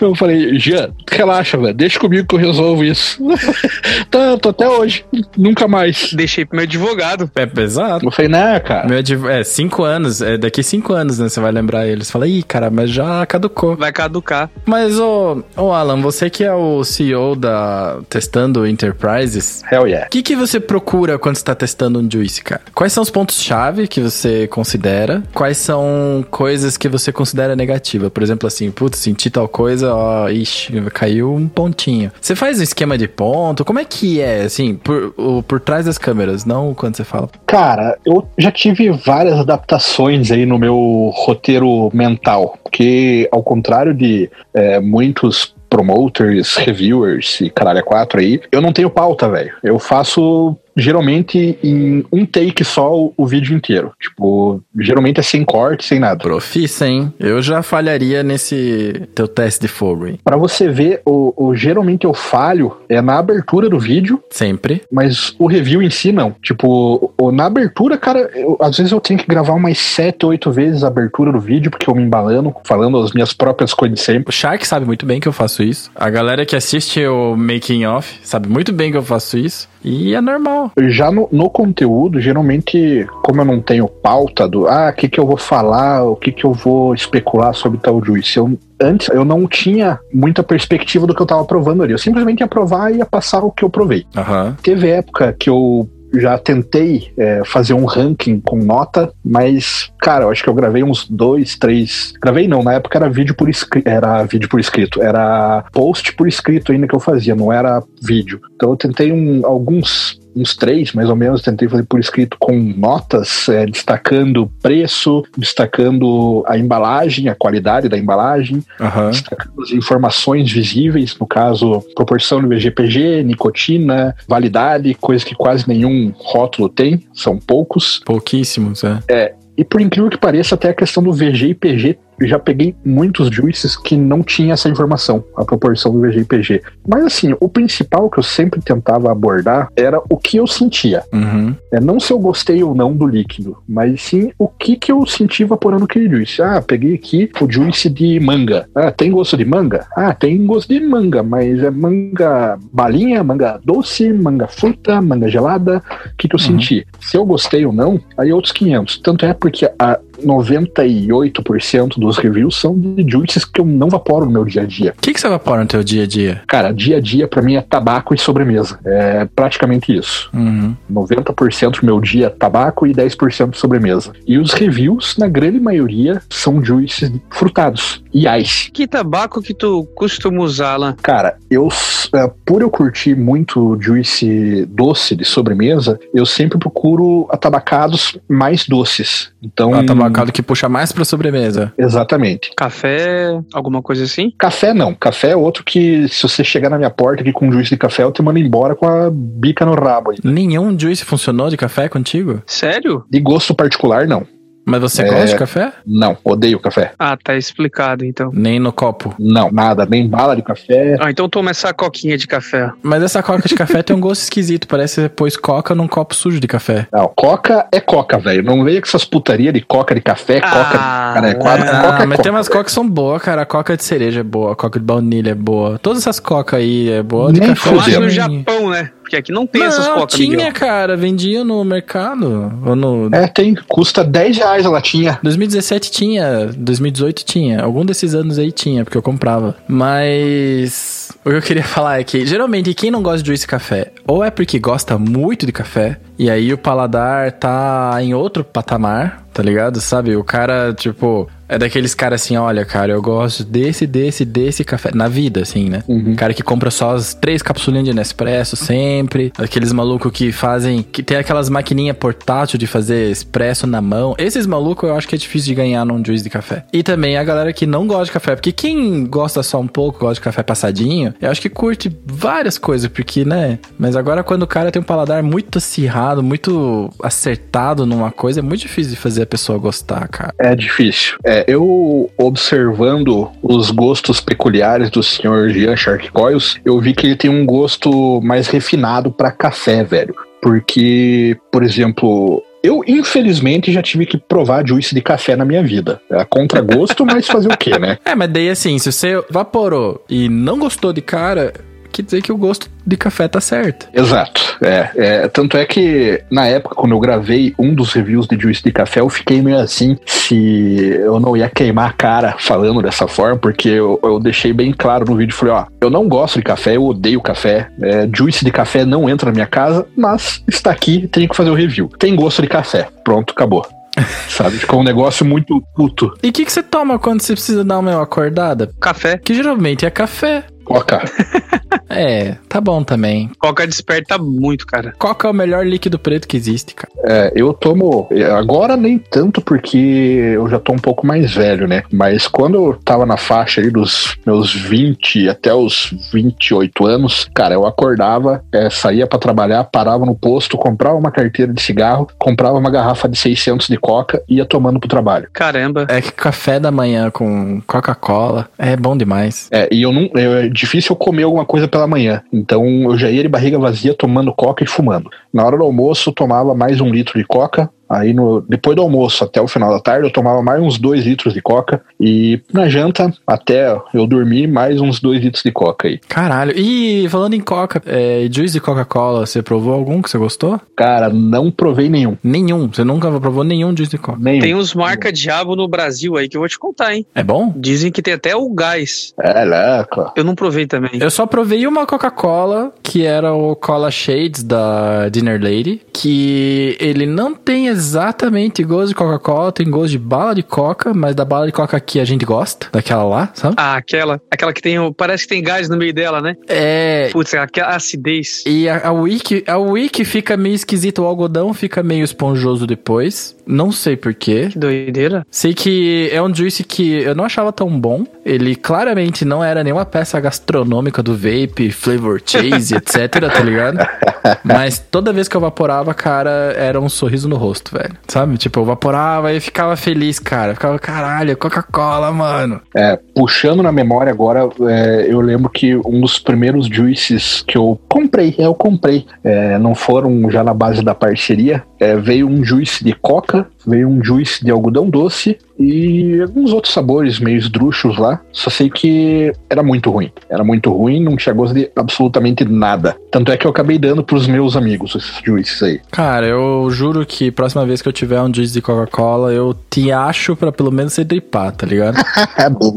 Eu falei, Jean, relaxa, velho. Deixa comigo que eu resolvo isso. Tanto, até hoje. Nunca mais. Deixei pro meu advogado. É pesado. Eu falei, né, cara. Meu adv... É, cinco anos. É daqui cinco anos, né? Você vai lembrar eles. Fala, ih, cara, mas já caducou. Vai caducar. Mas, ô, ô Alan, você que é o CEO da Testando Enterprises, Hell yeah. o que, que você procura quando você tá testando um Juice, cara? Quais são os pontos-chave que você considera? Quais são coisas que você considera negativa? Por exemplo, assim, putz, senti tal coisa, ó, ixi, caiu um pontinho. Você faz um esquema de ponto? Como é que é, assim, por, o- por trás das câmeras, não quando você fala? Cara, eu já tive várias adaptações aí no meu roteiro mental. Porque, ao contrário de é, muitos promoters, reviewers e caralho a quatro aí, eu não tenho pauta, velho. Eu faço geralmente em um take só o, o vídeo inteiro. Tipo, geralmente é sem corte, sem nada. Profissa, hein? Eu já falharia nesse teu teste de fogo, hein? Pra você ver, o, o- geralmente eu falho é na abertura do vídeo, Sempre. mas o review em si não. Tipo, o- na abertura, cara, eu- às vezes eu tenho que gravar umas sete, oito vezes a abertura do vídeo, porque eu me embalando, falando as minhas próprias coisas sempre. O Shark sabe muito bem que eu faço isso. A galera que assiste o Making Off sabe muito bem que eu faço isso. E é normal. Já no, no conteúdo, geralmente, como eu não tenho pauta do ah, o que, que eu vou falar, o que, que eu vou especular sobre tal juice, eu, antes eu não tinha muita perspectiva do que eu tava provando ali. Eu simplesmente ia provar e ia passar o que eu provei. Aham. Teve época que eu já tentei é, fazer um ranking com nota, mas, cara, eu acho que eu gravei uns dois, três. Gravei não, na época era vídeo por escrito. Era vídeo por escrito. Era post por escrito ainda que eu fazia, não era vídeo. Então eu tentei um, alguns. Uns três, mais ou menos, tentei fazer por escrito com notas, é, destacando preço, destacando a embalagem, a qualidade da embalagem, Aham. destacando as informações visíveis, no caso, proporção do VGPG, nicotina, validade, coisa que quase nenhum rótulo tem, são poucos. Pouquíssimos, é. E por incrível que pareça, até a questão do VG e PG, já peguei muitos juices que não tinha essa informação, a proporção do VG e PG. Mas assim, o principal que eu sempre tentava abordar era o que eu sentia. Uhum. É não se eu gostei ou não do líquido, mas sim o que que eu senti evaporando aquele juice. Ah, peguei aqui o juice de manga. Ah, tem gosto de manga? Ah, tem gosto de manga, mas é manga balinha, manga doce, manga fruta, manga gelada. O que que eu senti? Se eu gostei ou não, aí outros 500. Tanto é porque a 98% dos reviews são de juices que eu não vaporo no meu dia a dia. O que, que você evapora no teu dia a dia? Cara, dia a dia pra mim é tabaco e sobremesa. É praticamente isso. Uhum. 90% do meu dia é tabaco e 10% sobremesa. E os reviews, na grande maioria, são juices frutados e ice. Que tabaco que tu costuma usar, Alan? Cara, eu, é, por eu curtir muito juice doce de sobremesa, eu sempre procuro atabacados mais doces. Então, Um tabacado que puxa mais pra sobremesa. exatamente. Café, alguma coisa assim? Café não. Café é outro que, se você chegar na minha porta aqui com juice de café, eu te mando embora com a bica no rabo aí. Nenhum juice funcionou de café contigo? Sério? De gosto particular, não. Mas você É. gosta de café? Não, odeio café. Ah, tá explicado então. Nem no copo. Não, nada. Nem bala de café. Ah, então toma essa coquinha de café. Mas essa coca de café tem um gosto esquisito. Parece que você pôs coca num copo sujo de café. Não, coca é coca, velho. Não veio com essas putaria de coca de café, coca Ah, de cara, é quadro, Ah, coca é mas coca. tem umas cocas que são boas, cara. A coca de cereja é boa, a coca de baunilha é boa. Todas essas cocas aí é boa de Nem café. Eu acho Fudeu. no. Japão, né? Porque aqui não tem não, essas cocas, tinha, Miguel. cara. Vendia no mercado. Ou no... É, tem. Custa 10 reais a latinha. 2017 tinha, 2018 tinha. Algum desses anos aí tinha, porque eu comprava. Mas o que eu queria falar é que, geralmente, quem não gosta de juice café, ou é porque gosta muito de café, e aí o paladar tá em outro patamar, tá ligado? Sabe? O cara, tipo. É daqueles caras assim, olha, cara, eu gosto desse, desse, desse café. Na vida, assim, né? Uhum. Cara que compra só as três capsulinhas de Nespresso sempre. Aqueles malucos que fazem. Que tem aquelas maquininhas portátil de fazer expresso na mão. Esses malucos eu acho que é difícil de ganhar num juice de café. E também a galera que não gosta de café. Porque quem gosta só um pouco, gosta de café passadinho, eu acho que curte várias coisas, porque, né? Mas agora quando o cara tem um paladar muito acirrado, muito acertado numa coisa, é muito difícil de fazer a pessoa gostar, cara. É difícil. É, eu observando os gostos peculiares do senhor Jean Shark Coils, eu vi que ele tem um gosto mais refinado pra café, velho. Porque, por exemplo, eu infelizmente já tive que provar juice de café na minha vida. É contra gosto, mas fazer o quê, né? É, mas daí assim, se você vaporou e não gostou de cara, quer dizer que o gosto de café tá certo. Exato. É, é, tanto é que na época, quando eu gravei um dos reviews de juice de café, eu fiquei meio assim se eu não ia queimar a cara falando dessa forma, porque eu, eu deixei bem claro no vídeo, falei, ó, eu não gosto de café, eu odeio café, é, juice de café não entra na minha casa, mas está aqui, tenho que fazer o review. Tem gosto de café. Pronto, acabou. Sabe? Ficou um negócio muito puto. E o que, que você toma quando você precisa dar uma acordada? Café. Que geralmente é café. Coca. É, tá bom também. Coca desperta muito, cara. Coca é o melhor líquido preto que existe, cara. É, eu tomo. Agora nem tanto porque eu já tô um pouco mais velho, né? Mas quando eu tava na faixa ali dos meus 20 até os 28 anos, cara, eu acordava, é, saía para trabalhar, parava no posto, comprava uma carteira de cigarro, comprava uma garrafa de 600 de coca e ia tomando pro trabalho. Caramba. É que café da manhã com Coca-Cola é bom demais. É, e eu não. É difícil eu comer alguma coisa pela manhã. Então eu já ia de barriga vazia tomando coca e fumando. Na hora do almoço, eu tomava mais um litro de coca. Aí no, depois do almoço até o final da tarde eu tomava mais uns dois litros de coca. E na janta, até eu dormir, mais uns dois litros de coca aí. Caralho. E falando em coca, é, juice de Coca-Cola, você provou algum que você gostou? Cara, não provei nenhum. Nenhum. Você nunca provou nenhum juice de coca. Nenhum. Tem uns marca diabo no Brasil aí que eu vou te contar, hein? É bom? Dizem que tem até o gás. É, louco. Eu não provei também. Eu só provei uma Coca-Cola, que era o Cola Shades da Dinner Lady, que ele não tem exatamente gosto de Coca-Cola, tem gosto de bala de coca, mas da bala de coca que a gente gosta, daquela lá, sabe? Ah, aquela. Aquela que tem. o- Parece que tem gás no meio dela, né? É. Putz, aquela acidez. E a, a wiki, a wiki fica meio esquisito, o algodão fica meio esponjoso depois. Não sei porquê. Que doideira. Sei que é um juice que eu não achava tão bom. Ele claramente não era nenhuma peça gastronômica do vape, flavor chase, etc, tá ligado? Mas toda vez que eu vaporava, cara, era um sorriso no rosto, velho. Sabe? Tipo, eu vaporava e ficava feliz, cara. Ficava, caralho, Coca-Cola, mano. É, puxando na memória agora, é, eu lembro que um dos primeiros juices que eu comprei, eu comprei, é, não foram já na base da parceria, é, veio um juice de coca, veio um juice de algodão doce e alguns outros sabores meio esdrúxulos lá. Só sei que era muito ruim. Era muito ruim, não tinha gosto de absolutamente nada. Tanto é que eu acabei dando pros meus amigos esses juices aí. Cara, eu juro que próxima vez que eu tiver um juice de Coca-Cola, eu te acho pra pelo menos você dripar, tá ligado?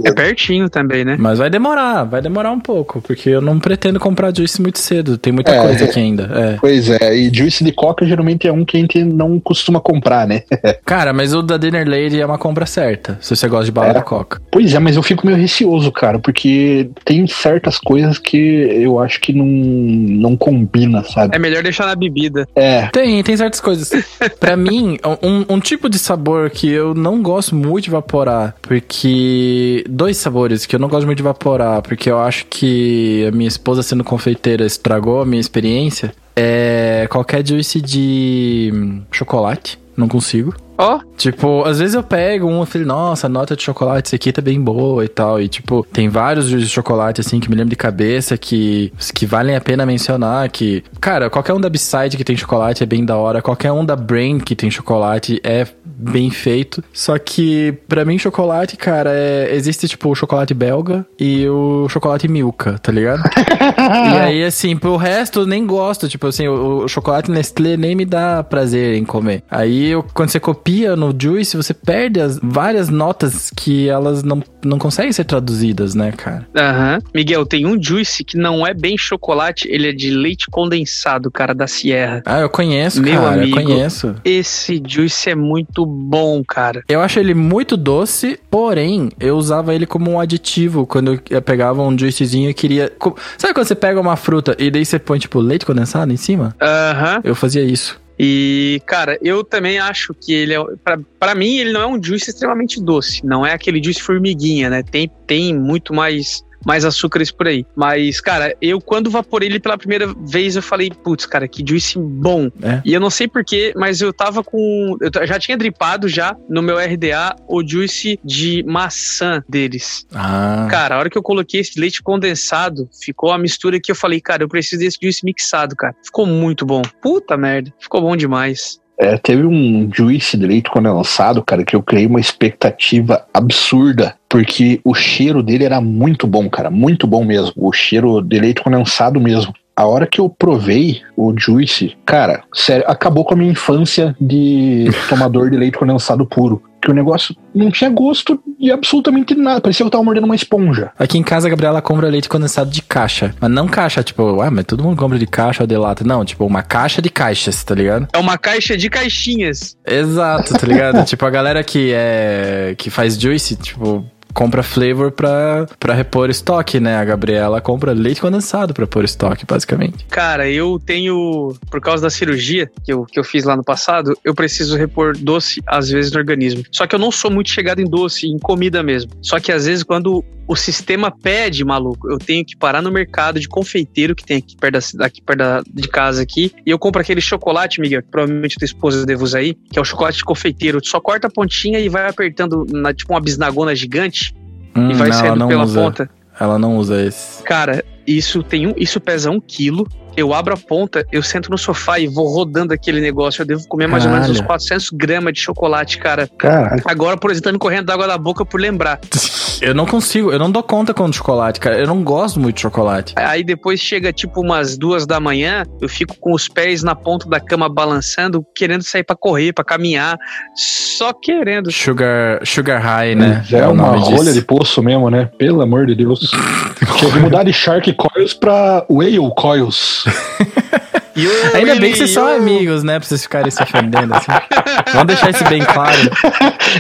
É pertinho também, né? Mas vai demorar, vai demorar um pouco, porque eu não pretendo comprar juice muito cedo. Tem muita É. coisa aqui ainda. É. Pois é, e juice de coca geralmente é um que a gente não costuma comprar, né? Cara, mas o da Dinner Lady é uma compra certa, se você gosta de bala É. de coca. Pois é, mas eu fico meio receoso, cara, porque tem certas coisas que eu acho que não, não combina, sabe? É melhor deixar na bebida. É, Tem, tem certas coisas. Pra mim, um, um tipo de sabor que eu não gosto muito de evaporar, porque. Dois sabores que eu não gosto muito de evaporar, porque eu acho que a minha esposa sendo confeiteira estragou a minha experiência. É qualquer juice de hum, chocolate. Não consigo. Ó, Tipo, às vezes eu pego um e falo, nossa, a nota de chocolate, isso aqui tá bem boa e tal. E, tipo, tem vários juízes de chocolate, assim, que me lembro de cabeça, que, que valem a pena mencionar. Que, cara, qualquer um da B-Side que tem chocolate é bem da hora. Qualquer um da Brain que tem chocolate é bem feito. Só que, pra mim, chocolate, cara, é, existe, tipo, o chocolate belga e o chocolate Milka, tá ligado? e aí, assim, pro resto, eu nem gosto. Tipo, assim, o, o chocolate Nestlé nem me dá prazer em comer. Aí, eu- quando você copia no Juice, você perde as várias notas que elas não não conseguem ser traduzidas, né, cara? Aham. Miguel, tem um juice que não é bem chocolate, ele é de leite condensado, cara, da Sierra. Ah, eu conheço, Meu cara, amigo. eu conheço. Esse juice é muito bom, cara. Eu acho ele muito doce, porém, eu usava ele como um aditivo quando eu pegava um juicezinho e queria. Sabe quando você pega uma fruta e daí você põe, tipo, leite condensado em cima? Aham. Eu fazia isso. E, cara, eu também acho que ele é. Pra, pra mim, ele não é um juice extremamente doce. Não é aquele juice formiguinha, né? Tem, tem muito mais. Mais açúcares por aí. Mas, cara, eu quando vaporei ele pela primeira vez, eu falei, putz, cara, que juice bom. É. E eu não sei porquê, mas eu tava com. Eu já tinha dripado já no meu RDA o juice de maçã deles. Ah. Cara, a hora que eu coloquei esse leite condensado, ficou a mistura que eu falei, cara, eu preciso desse juice mixado, cara. Ficou muito bom. Puta merda. Ficou bom demais. É, teve um juice de leite condensado, cara, que eu criei uma expectativa absurda. Porque o cheiro dele era muito bom, cara. Muito bom mesmo. O cheiro de leite condensado mesmo. A hora que eu provei o Juice, cara, sério, acabou com a minha infância de tomador de leite condensado puro. Que o negócio não tinha gosto de absolutamente nada. Parecia que eu tava mordendo uma esponja. Aqui em casa a Gabriela compra leite condensado de caixa. Mas não caixa, tipo, ah, mas todo mundo compra de caixa ou de lata. Não, tipo, uma caixa de caixas, tá ligado? É uma caixa de caixinhas. Exato, tá ligado? tipo, a galera que é. que faz juice, tipo. Compra flavor pra, pra repor estoque, né? A Gabriela compra leite condensado pra pôr estoque, basicamente. Cara, eu tenho, por causa da cirurgia que eu, que eu fiz lá no passado, eu preciso repor doce às vezes no organismo. Só que eu não sou muito chegado em doce, em comida mesmo. Só que às vezes quando o sistema pede, maluco, eu tenho que parar no mercado de confeiteiro que tem aqui perto, da, aqui perto da- de casa aqui, e eu compro aquele chocolate, Miguel, que provavelmente tua esposa deve usar aí, que é o chocolate de confeiteiro. Tu só corta a pontinha e vai apertando na, tipo uma bisnagona gigante Hum, e vai não, saindo pela usa. ponta. Ela não usa esse. Cara, isso tem um, isso pesa um quilo. Eu abro a ponta, eu sento no sofá e vou rodando aquele negócio. Eu devo comer mais ou menos uns Caralho. 400 gramas de chocolate, cara. Caralho. Agora, por exemplo, tá me correndo d'água da boca por lembrar. Eu não consigo, eu não dou conta com chocolate, cara. Eu não gosto muito de chocolate. Aí depois chega tipo umas duas da manhã, eu fico com os pés na ponta da cama balançando, querendo sair pra correr, pra caminhar, só querendo. Sugar, sugar high, né? Já é, o uma rolha disso. de poço mesmo, né? Pelo amor de Deus. Tinha que mudar de Shark Coils pra Whale Coils. Ainda bem que vocês são amigos, né? Pra vocês ficarem se ofendendo assim. Vamos deixar isso bem claro.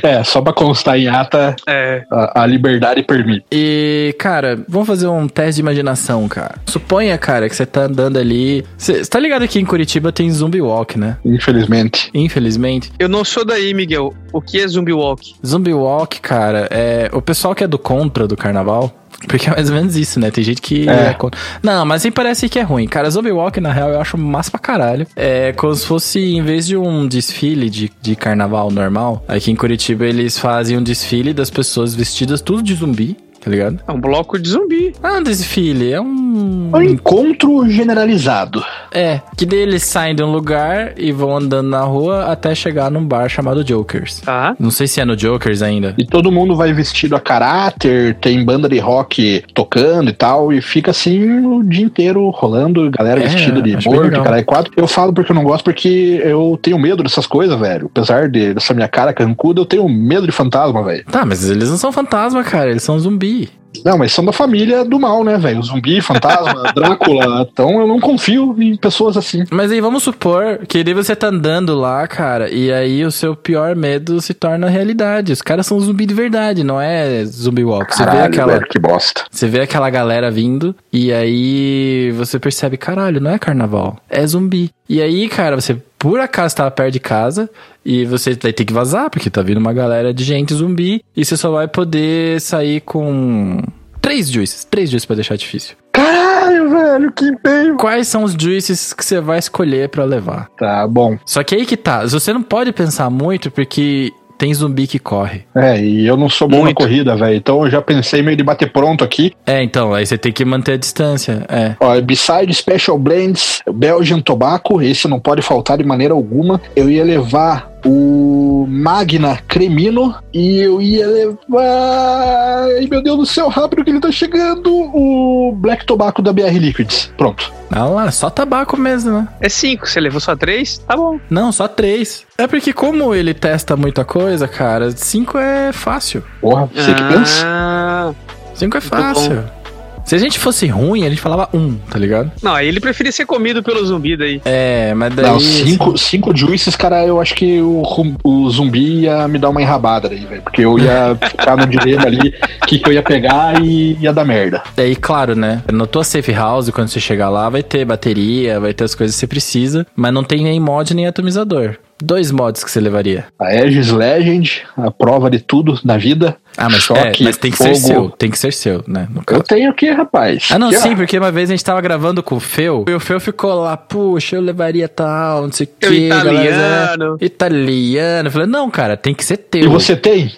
É, só pra constar em ata, É, a, a liberdade permite. E, cara, vamos fazer um teste de imaginação, cara. Suponha, cara, que você tá andando ali. Você você tá ligado que em Curitiba tem zumbi walk, né? Infelizmente. Infelizmente. eu não sou daí, Miguel. O que é zumbi walk? Zumbi walk, cara, é. O pessoal que é do contra do carnaval. Porque é mais ou menos isso, né? Tem gente que É. é. Não, mas aí parece que é ruim. Cara, Zombie Walk, na real, eu acho massa pra caralho. É como se fosse, em vez de um desfile de, de carnaval normal, aqui em Curitiba eles fazem um desfile das pessoas vestidas tudo de zumbi, tá ligado? É um bloco de zumbi. Ah, desfile, é um. Um encontro generalizado. É, que daí eles saem de um lugar e vão andando na rua até chegar num bar chamado Jokers. Tá? Não sei se é no Jokers ainda. E todo mundo vai vestido a caráter, tem banda de rock tocando e tal, e fica assim o dia inteiro rolando, galera É, vestida de morto, caralho, quatro. Eu falo porque eu não gosto, porque eu tenho medo dessas coisas, velho. Apesar de, dessa minha cara carrancuda, eu tenho medo de fantasma, velho. Tá, mas eles não são fantasma, cara, eles são zumbi. Não, mas são da família do mal, né, velho? Zumbi, fantasma, Drácula. Então eu não confio em pessoas assim. Mas aí vamos supor que daí você tá andando lá, cara, e aí o seu pior medo se torna realidade. Os caras são zumbi de verdade, não é zumbi walk. Você vê Caralho, aquela. velho, que bosta. Você vê aquela galera vindo e aí você percebe, caralho, não é carnaval, é zumbi. E aí, cara, você por acaso tava perto de casa e você vai ter que vazar, porque tá vindo uma galera de gente zumbi e você só vai poder sair com três juices, três juices pra deixar difícil. Caralho, velho, que bem. Quais são os juices que você vai escolher pra levar? Tá bom. Só que aí que tá, você não pode pensar muito porque tem zumbi que corre. É, e eu não sou bom Muito. na corrida, velho. Então eu já pensei meio de bater pronto aqui. É, então, aí você tem que manter a distância, é. Ó, Beside Special Blends, Belgian Tobacco, esse não pode faltar de maneira alguma. Eu ia levar o Magna Cremino e eu ia levar. Ai, meu Deus do céu, rápido que ele tá chegando! O Black Tobacco da BR Liquids. Pronto. Ah lá, só tabaco mesmo, né? É cinco, você levou só três? Tá bom. Não, só três. É porque como ele testa muita coisa, cara, cinco é fácil. Porra, você que pensa. Ah, Cinco é fácil. Se a gente fosse ruim, a gente falava um, tá ligado? não, aí ele preferia ser comido pelo zumbi daí. É, mas daí... Não, cinco, cinco juices, cara, eu acho que o, o zumbi ia me dar uma enrabada aí, velho. Porque eu ia ficar no dilema ali, o que, que eu ia pegar e ia dar merda. Daí, claro, né? Na tua safe house, quando você chegar lá, vai ter bateria, vai ter as coisas que você precisa, mas não tem nem mod nem atomizador. Dois mods que você levaria. A Aegis Legend, a prova de tudo na vida. Ah, mas, Choque, é, mas tem que fogo. ser seu. Tem que ser seu, né? No Eu tenho aqui, rapaz. Ah, não, ó. sim, porque uma vez a gente tava gravando com o Feu, e o Feu ficou lá, puxa, eu levaria tal, não sei o que. italiano. Italiano. Eu falei, não, cara, tem que ser teu. E você tem?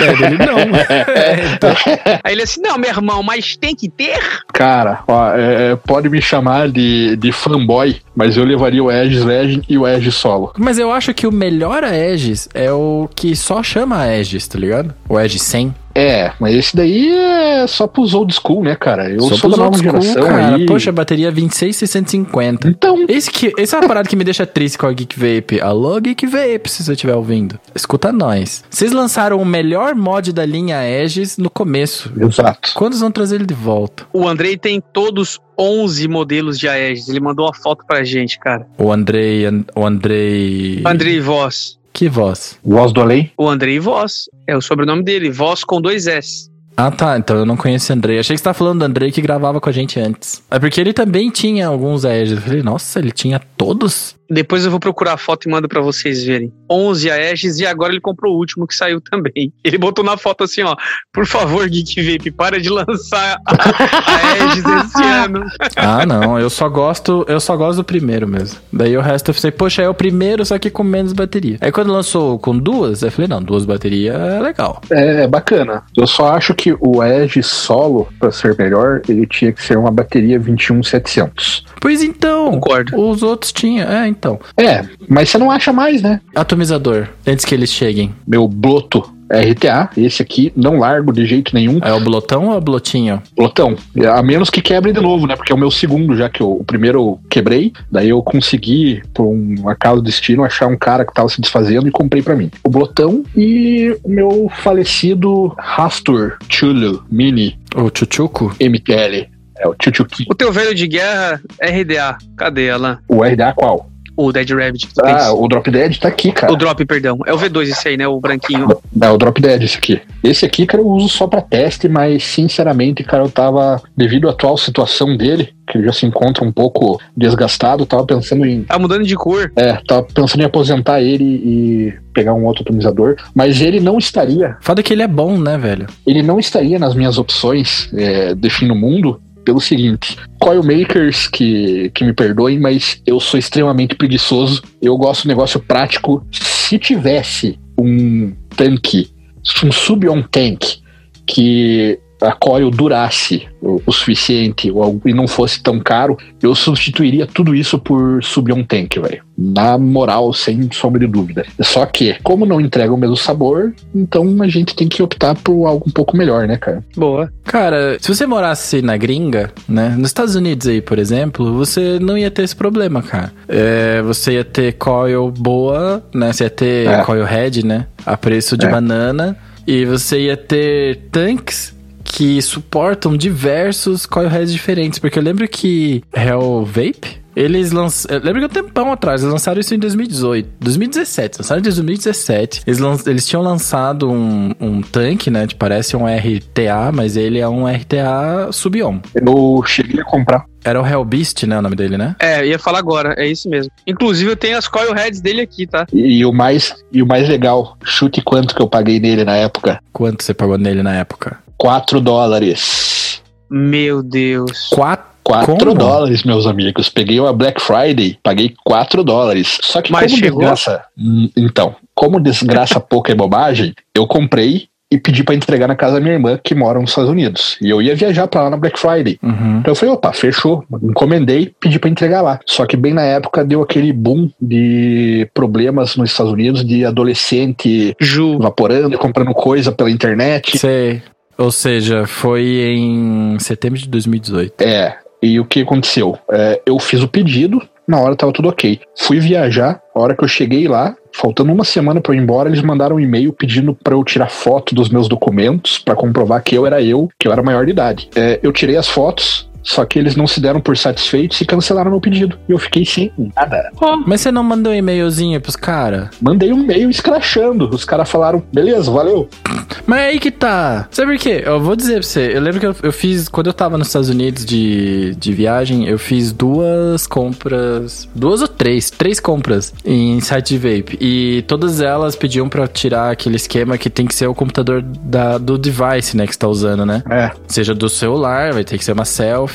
É, ele não. É, então, Aí ele assim, não, meu irmão, mas tem que ter? Cara, ó, é, é, pode me chamar de, de fanboy, mas eu levaria o Aegis Legend e o Aegis Solo. Mas eu acho que o melhor Aegis é o que só chama Aegis, tá ligado? O Aegis 100. É, mas esse daí é só pros old school, né, cara? Eu Só sou da nova old school, geração cara. aí. Poxa, bateria 26,650. Então, Esse que, essa é uma parada que me deixa triste com a Geek Vape. Alô, Geek Vape, se você estiver ouvindo. Escuta nós. Vocês lançaram o melhor mod da linha Aegis no começo. exato. Quando vão trazer ele de volta? O Andrei tem todos 11 modelos de Aegis. Ele mandou uma foto pra gente, cara. O Andrei. O Andrei. Andrei Voss. Que voz? Voz do além? O Andrei Voss. É o sobrenome dele. Voss com dois S. Ah, tá. Então eu não conheço o Andrei. Achei que você tava falando do Andrei que gravava com a gente antes. É porque ele também tinha alguns Aegis. Eu falei, nossa, ele tinha todos? Depois eu vou procurar a foto e mando pra vocês verem. 11 Aegis e agora ele comprou o último que saiu também. Ele botou na foto assim, ó. Por favor, Geek Vape, para de lançar a, a Aegis esse ano. Ah, não. Eu só gosto. Eu só gosto do primeiro mesmo. Daí o resto eu falei, poxa, é o primeiro, só que com menos bateria. Aí quando lançou com duas, eu falei, não, duas baterias é legal. É, bacana. Eu só acho que o Aegis Solo, pra ser melhor, ele tinha que ser uma bateria 21700. Pois então. Concordo. Os outros tinham. É, então. É, mas você não acha mais, né? Atomizador, antes que eles cheguem. Meu Bloto RTA, esse aqui, não largo de jeito nenhum. É o blotão ou é o blotinho? Blotão. A menos que quebre de novo, né? Porque é o meu segundo, já que eu- o primeiro eu quebrei. Daí eu consegui, por um acaso do destino, achar um cara que tava se desfazendo e comprei pra mim. O Blotão e o meu falecido Rastur Chulu Mini O Chuchuco? MTL. É o Chuchuki. O teu velho de guerra, RDA. Cadê, Alan? O RDA qual? O Dead Rabbit. que tu Ah, o Drop Dead tá aqui, cara. O Drop, perdão. É o V2 esse aí, né? O branquinho. Não, o Drop Dead esse aqui. Esse aqui, cara, eu uso só pra teste, mas sinceramente, cara, eu tava, devido à atual situação dele, que ele já se encontra um pouco desgastado, tava pensando em. Tá mudando de cor. É, tava pensando em aposentar ele e pegar um outro atomizador, mas ele não estaria, Foda que ele é bom, né, velho? ele não estaria nas minhas opções é, de fim no mundo pelo seguinte, coil makers que, que me perdoem, mas eu sou extremamente preguiçoso, eu gosto do negócio prático. Se tivesse um tanque, um sub-on tank que a coil durasse o, o suficiente ou algo- e não fosse tão caro, eu substituiria tudo isso por sub-on tank, velho. Na moral, sem sombra de dúvida. Só que, como não entrega o mesmo sabor, então a gente tem que optar por algo um pouco melhor, né, cara? Boa. Cara, se você morasse na gringa, né? Nos Estados Unidos aí, por exemplo, você não ia ter esse problema, cara. É, você ia ter coil boa, né? Você ia ter É. coil head, né? A preço de É. banana. E você ia ter tanques que suportam diversos coil heads diferentes. Porque eu lembro que Hell Vape... Eles lançaram. Lembra que um tempão atrás, eles lançaram isso em 2018. 2017, lançaram em 2017. Eles, lan- eles tinham lançado um, um tanque, né? Que parece um RTA, mas ele é um RTA sub-on. Eu cheguei a comprar. Era o Hellbeast, né? O nome dele, né? É, ia falar agora. É isso mesmo. Inclusive, eu tenho as coil heads dele aqui, tá? E, e o mais, e o mais legal, chute quanto que eu paguei nele na época? Quanto você pagou nele na época? 4 dólares. Meu Deus. Quatro. 4 Como? dólares, meus amigos. Peguei uma Black Friday, paguei 4 dólares. Só que Mas como chegou? desgraça. Hum, Então, como desgraça pouca é bobagem, eu comprei e pedi pra entregar na casa da minha irmã, que mora nos Estados Unidos. E eu ia viajar pra lá na Black Friday. Uhum. Então eu falei, opa, fechou. Encomendei, pedi pra entregar lá. Só que bem na época deu aquele boom de problemas nos Estados Unidos de adolescente Ju. vaporando e comprando coisa pela internet. Sei. Ou seja, foi em setembro de 2018. É, e o que aconteceu? É, eu fiz o pedido, na hora tava tudo ok. Fui viajar, a hora que eu cheguei lá, faltando uma semana pra eu ir embora, eles mandaram um e-mail pedindo pra eu tirar foto dos meus documentos pra comprovar que eu era eu, que eu era maior de idade. É, eu tirei as fotos, só que eles não se deram por satisfeitos e cancelaram meu pedido. E eu fiquei sem nada. Mas você não mandou um e-mailzinho pros caras? Mandei um e-mail escrachando. Os caras falaram, beleza, valeu. Mas aí que tá. Sabe por quê? Eu vou dizer pra você. Eu lembro que eu, eu fiz, quando eu tava nos Estados Unidos de, de viagem, eu fiz duas compras. Duas ou três? Três compras em site de vape. E todas elas pediam pra tirar aquele esquema que tem que ser o computador da, do device, né? Que você tá usando, né? É, Seja do celular, vai ter que ser uma selfie.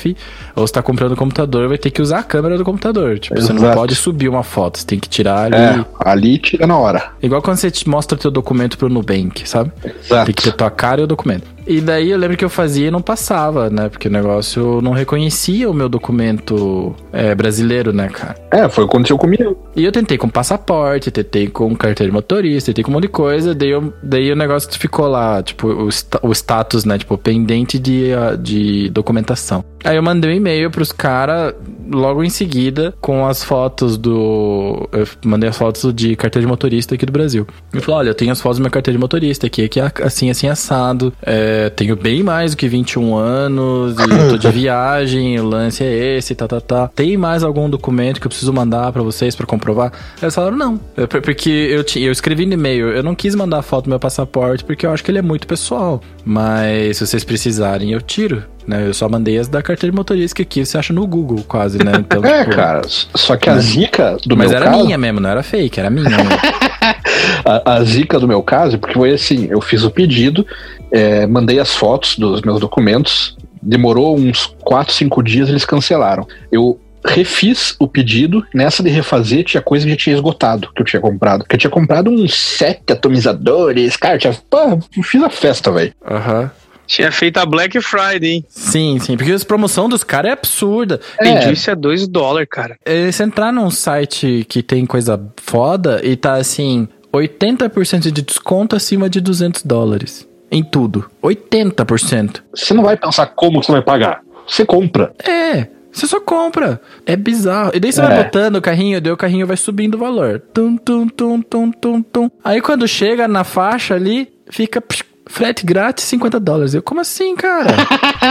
Ou você tá comprando o computador, vai ter que usar a câmera do computador. Tipo, você não Exato. pode subir uma foto, você tem que tirar ali. é, ali tira na hora. Igual quando você mostra o teu documento pro Nubank, sabe? Exato. Tem que ter tua cara e o documento. E daí eu lembro que eu fazia e não passava, né? Porque o negócio não reconhecia o meu documento é, brasileiro, né, cara? É, foi o que aconteceu comigo. E eu tentei com passaporte, tentei com carteira de motorista, tentei com um monte de coisa, daí, eu- daí o negócio ficou lá, tipo, o, o status, né, tipo, pendente de, ah, de documentação. Aí eu mandei um e-mail pros caras logo em seguida com as fotos do. Eu mandei as fotos de carteira de motorista aqui do Brasil. Eu falei: olha, eu tenho as fotos da minha carteira de motorista aqui, que é assim, assim, assado. É, tenho bem mais do que 21 anos, e eu tô de viagem, o lance é esse, tá, tá, tá. Tem mais algum documento que eu preciso mandar pra vocês pra comprovar? Eles falaram: não. É por- porque eu, eu escrevi no e-mail, eu não quis mandar a foto do meu passaporte porque eu acho que ele é muito pessoal. Mas se vocês precisarem, eu tiro. Né? Eu só mandei as da carteira de motorista, que aqui você acha no Google, quase, né? Então, É, tipo, cara. Só que a zica do Mas meu era caso. minha mesmo, não era fake, era minha. né? A, a zica do meu caso, porque foi assim: eu fiz o pedido, é, mandei as fotos dos meus documentos, demorou uns 4, 5 dias, eles cancelaram. Eu refiz o pedido, nessa de refazer tinha coisa que já tinha esgotado, que eu tinha comprado. Que eu tinha comprado uns sete atomizadores, cara, tinha, pô, fiz a festa, velho. Aham. Tinha feito a Black Friday, hein? Sim, sim, porque a promoção dos caras é absurda. Vendi isso a 2 dólares, cara. É, você entrar num site que tem coisa foda e tá assim, 80% de desconto acima de 200 dólares. Em tudo. 80%. Você não vai pensar como que você vai pagar. Você compra. É. Você só compra. É bizarro. E daí você É. vai botando o carrinho, daí o carrinho vai subindo o valor. Tum, tum, tum, tum, tum, tum. Aí quando chega na faixa ali, fica psh, frete grátis 50 dólares. Eu, como assim, cara?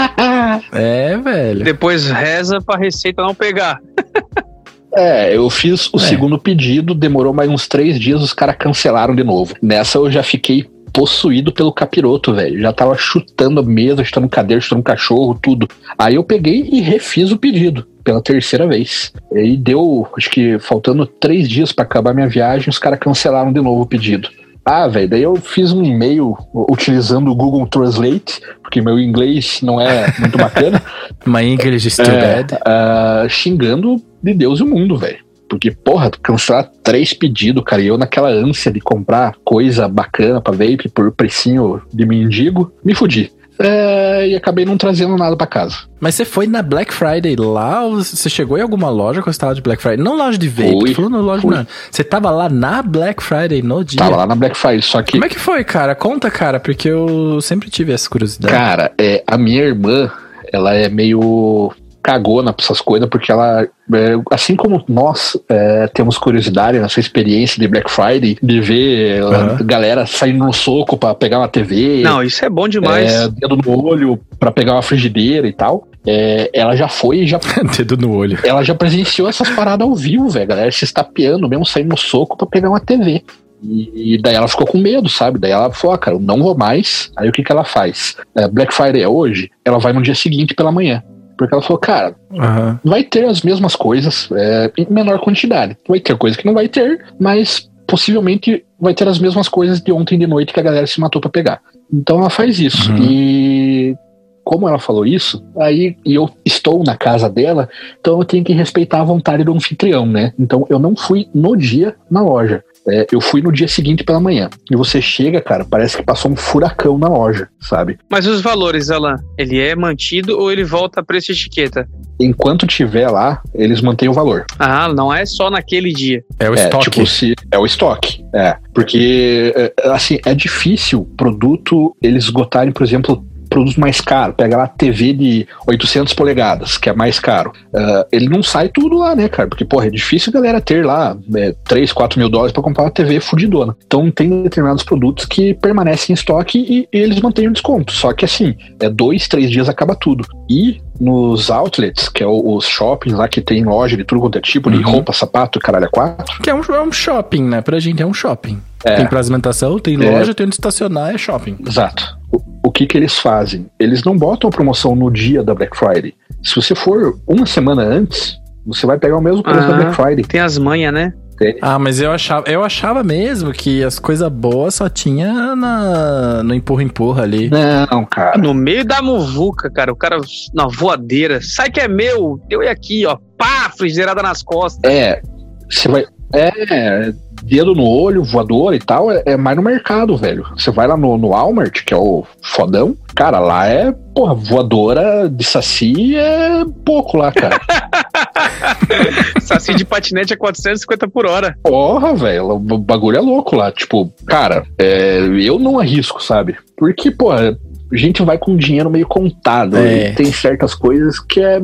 é, velho. Depois reza pra receita não pegar. É, eu fiz o É. segundo pedido, demorou mais uns três dias, os caras cancelaram de novo. Nessa eu já fiquei possuído pelo capiroto, velho. Já tava chutando a mesa, chutando cadeira, chutando cachorro, tudo. Aí eu peguei e refiz o pedido pela terceira vez. E aí deu, acho que faltando três dias pra acabar minha viagem, os caras cancelaram de novo o pedido. Ah, velho, daí eu fiz um e-mail utilizando o Google Translate, porque meu inglês não é muito bacana. My English is too É, bad. ah, xingando de Deus e o mundo, velho. Porque, porra, cancelar três pedidos, cara, e eu naquela ânsia de comprar coisa bacana pra vape por precinho de mendigo, me fudi. É, e acabei não trazendo nada pra casa. Mas você foi na Black Friday lá ou você chegou em alguma loja que você tava de Black Friday? Não loja de vape, Fui, falando loja fui. não. Você tava lá na Black Friday no dia? Tava lá na Black Friday, só que, Como é que foi, cara? Conta, cara, porque eu sempre tive essa curiosidade. cara, é, a minha irmã, ela é meio cagona pra essas coisas, porque ela, é, assim como nós é, temos curiosidade nessa experiência de Black Friday, de ver a galera saindo no soco pra pegar uma TV, Não, isso é bom demais. é, dedo no olho pra pegar uma frigideira e tal. É, ela já foi e já, Dedo no olho. ela já presenciou essas paradas ao vivo, velho. Galera se estapeando, mesmo saindo no soco pra pegar uma TV. E, e daí ela ficou com medo, sabe? Daí ela falou, ah, cara, eu não vou mais. Aí o que que ela faz? É, Black Friday é hoje, ela vai no dia seguinte pela manhã. Porque ela falou, cara, Aham. vai ter as mesmas coisas é, em menor quantidade. Vai ter coisa que não vai ter, mas possivelmente vai ter as mesmas coisas de ontem de noite que a galera se matou pra pegar. Então ela faz isso. Uhum. E como ela falou isso, aí e eu estou na casa dela, então eu tenho que respeitar a vontade do anfitrião, né? Então eu não fui no dia na loja. É, eu fui no dia seguinte pela manhã. E você chega, cara, parece que passou um furacão na loja, sabe? Mas os valores, Alan, ele é mantido ou ele volta a preço de etiqueta? Enquanto tiver lá, eles mantêm o valor. Ah, não é só naquele dia. É o é, estoque. tipo, se é o estoque. É, porque é, assim, é difícil produto eles esgotarem, por exemplo, produtos mais caros. Pega lá TV de 800 polegadas, que é mais caro. Uh, ele não sai tudo lá, né, cara? Porque, porra, é difícil a galera ter lá é, 3, 4 mil dólares pra comprar uma TV fudidona. Então tem determinados produtos que permanecem em estoque e, e eles mantêm o desconto. Só que assim, é dois, três dias acaba tudo. E nos outlets, que é o- os shoppings lá que tem loja de tudo quanto é tipo, de Uhum. roupa, sapato, caralho, a quatro. Que é um, é um shopping, né? Pra gente é um shopping. É. Tem de alimentação, tem É. loja, tem onde estacionar, é shopping. Exato. O, o que que eles fazem? Eles não botam a promoção no dia da Black Friday. Se você for uma semana antes, você vai pegar o mesmo preço da Ah. Black Friday. Tem as manhas, né? entende? Ah, mas eu achava, eu achava mesmo que as coisas boas só tinha na, no empurra-empurra ali. Não, cara. No meio da muvuca, cara, o cara na voadeira. Sai que é meu, eu e aqui, ó. Pá, frigideirada nas costas. É, você vai. É, dedo no olho, voador e tal, é, é mais no mercado, velho. Você vai lá no, no Walmart, que é o fodão, cara, lá é, porra, voadora de saci é pouco lá, cara. Saci de patinete a 450 por hora. Porra, velho, o bagulho é louco lá. Tipo, cara, é, eu não arrisco, sabe? Porque, porra, a gente vai com dinheiro meio contado. É. E tem certas coisas que é.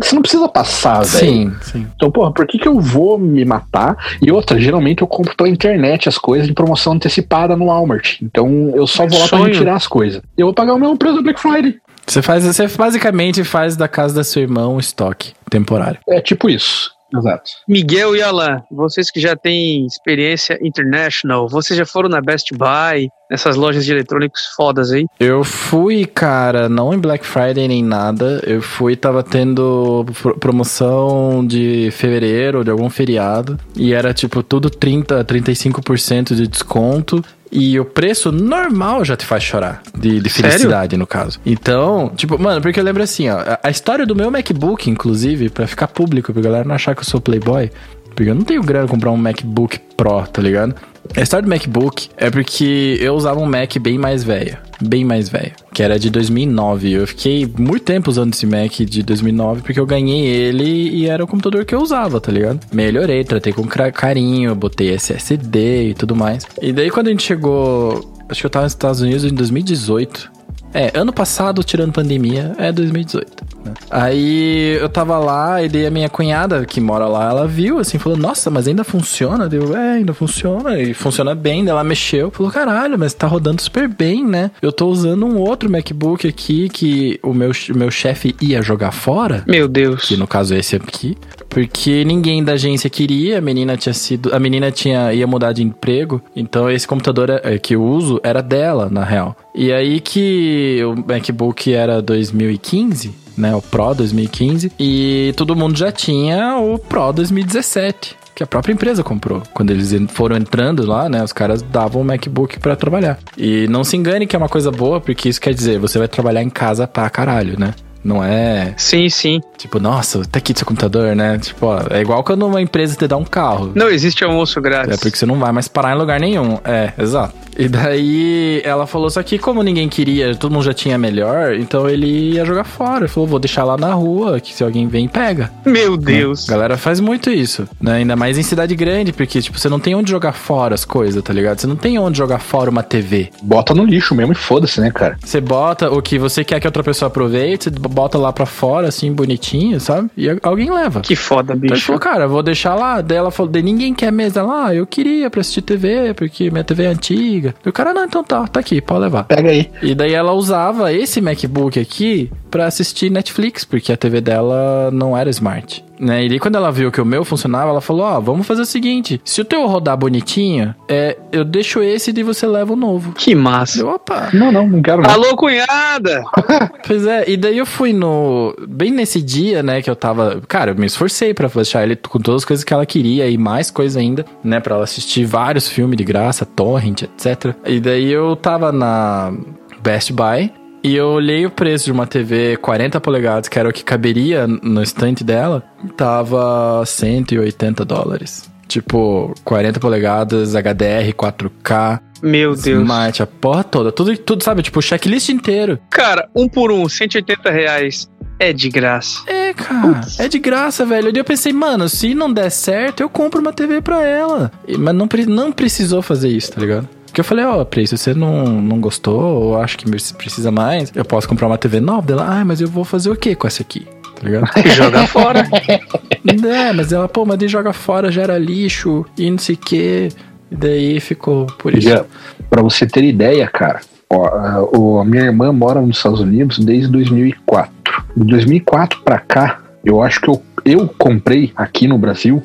Você não precisa passar, velho. Sim, sim. Então, porra, por que, que eu vou me matar? E outra, geralmente eu compro pela internet as coisas em promoção antecipada no Walmart. Então eu só vou lá pra Sonho. retirar as coisas. E eu vou pagar o mesmo preço da Black Friday. Você faz, você basicamente faz da casa da sua irmã um estoque temporário. É tipo isso. Exato. Miguel e Alan, vocês que já têm experiência international, vocês já foram na Best Buy, nessas lojas de eletrônicos fodas aí? Eu fui, cara, não em Black Friday nem nada. Eu fui, tava tendo pro- promoção de fevereiro, de algum feriado. E era tipo tudo 30, 35% de desconto. E o preço normal já te faz chorar. De, de Sério? felicidade, no caso. Então, tipo, mano, porque eu lembro assim, ó. a- história do meu MacBook, inclusive, pra ficar público, pra galera não achar que eu sou playboy. Porque eu não tenho grana pra comprar um MacBook Pro, tá ligado? A história do MacBook é porque eu usava um Mac bem mais velho. Bem mais velho. Que era de 2009. Eu fiquei muito tempo usando esse Mac de 2009 porque eu ganhei ele e era o computador que eu usava, tá ligado? Melhorei, tratei com carinho, botei SSD e tudo mais. E daí quando a gente chegou. Acho que eu tava nos Estados Unidos em 2018. É, ano passado, tirando pandemia, é 2018. né? Aí eu tava lá e daí a minha cunhada que mora lá, ela viu assim, falou: Nossa, mas ainda funciona? Deu, é, ainda funciona. E funciona bem. Daí ela mexeu, falou: Caralho, mas tá rodando super bem, né? Eu tô usando um outro MacBook aqui que o meu, o meu chefe ia jogar fora Meu Deus. que no caso é esse aqui, porque ninguém da agência queria, a menina tinha sido, a menina tinha ia mudar de emprego, então esse computador é- que eu uso era dela, na real. E aí que o MacBook era 2015, né, o Pro 2015, e todo mundo já tinha o Pro 2017. Que a própria empresa comprou. Quando eles foram entrando lá, né? Os caras davam o MacBook pra trabalhar. E não se engane que é uma coisa boa, porque isso quer dizer, você vai trabalhar em casa pra caralho, né? Não é Sim, sim. Tipo, nossa, tá aqui seu computador, né? Tipo, ó, é igual quando uma empresa te dá um carro. Não existe almoço grátis. É porque você não vai mais parar em lugar nenhum. É, exato. E daí ela falou, só que como ninguém queria, todo mundo já tinha melhor, então ele ia jogar fora. Ele falou, vou deixar lá na rua, que se alguém vem, pega. Meu Deus. A galera faz muito isso, né? Ainda mais em cidade grande, porque, tipo, você não tem onde jogar fora as coisas, tá ligado? Você não tem onde jogar fora uma TV. Bota no lixo mesmo e foda-se, né, cara? Você bota o que você quer que outra pessoa aproveite, você bota lá pra fora, assim, bonitinho, sabe? E alguém leva. Que foda, Então ele bicho. falou, cara, vou deixar lá. Daí ela falou, daí ninguém quer mesa lá. Ah, eu queria pra assistir TV, porque minha TV é antiga. E o cara, não, então tá, tá aqui, pode levar. Pega aí. E daí ela usava esse MacBook aqui pra assistir Netflix, porque a TV dela não era smart. Né? E daí quando ela viu que o meu funcionava, ela falou, ó, vamos fazer o seguinte, se o teu rodar bonitinho, é, eu deixo esse e você leva o novo. Que massa. Eu, opa, Não, não, não quero não. Alô, cunhada! Pois é, e daí eu fui no. Bem nesse dia, né, que eu tava. Cara, eu me esforcei pra deixar ele com todas as coisas que ela queria e mais coisa ainda, né, pra ela assistir vários filmes de graça, Torrent, etc. E daí eu tava na Best Buy. E eu olhei o preço de uma TV 40 polegadas, que era o que caberia no estante dela, tava 180 dólares. Tipo, 40 polegadas, HDR, 4K, Meu Deus. Smart, a porra toda. Tudo, tudo sabe? Tipo, o checklist inteiro. Cara, um por um, 180 reais. É de graça. É, cara. É de graça, velho. E eu pensei, mano, se não der certo, eu compro uma TV pra ela. Mas não, não precisou fazer isso, tá ligado? Porque eu falei, ó, Pri, se você não, não gostou, ou acha que precisa mais, eu posso comprar uma TV nova dela. Ah, mas eu vou fazer o que com essa aqui? Tá ligado? Jogar fora. é, mas ela, pô, mas daí joga fora, gera lixo e não sei o quê. E daí ficou por isso. Já, pra você ter ideia, cara, ó, a minha irmã mora nos Estados Unidos desde 2004. De 2004 pra cá, eu acho que eu, eu comprei aqui no Brasil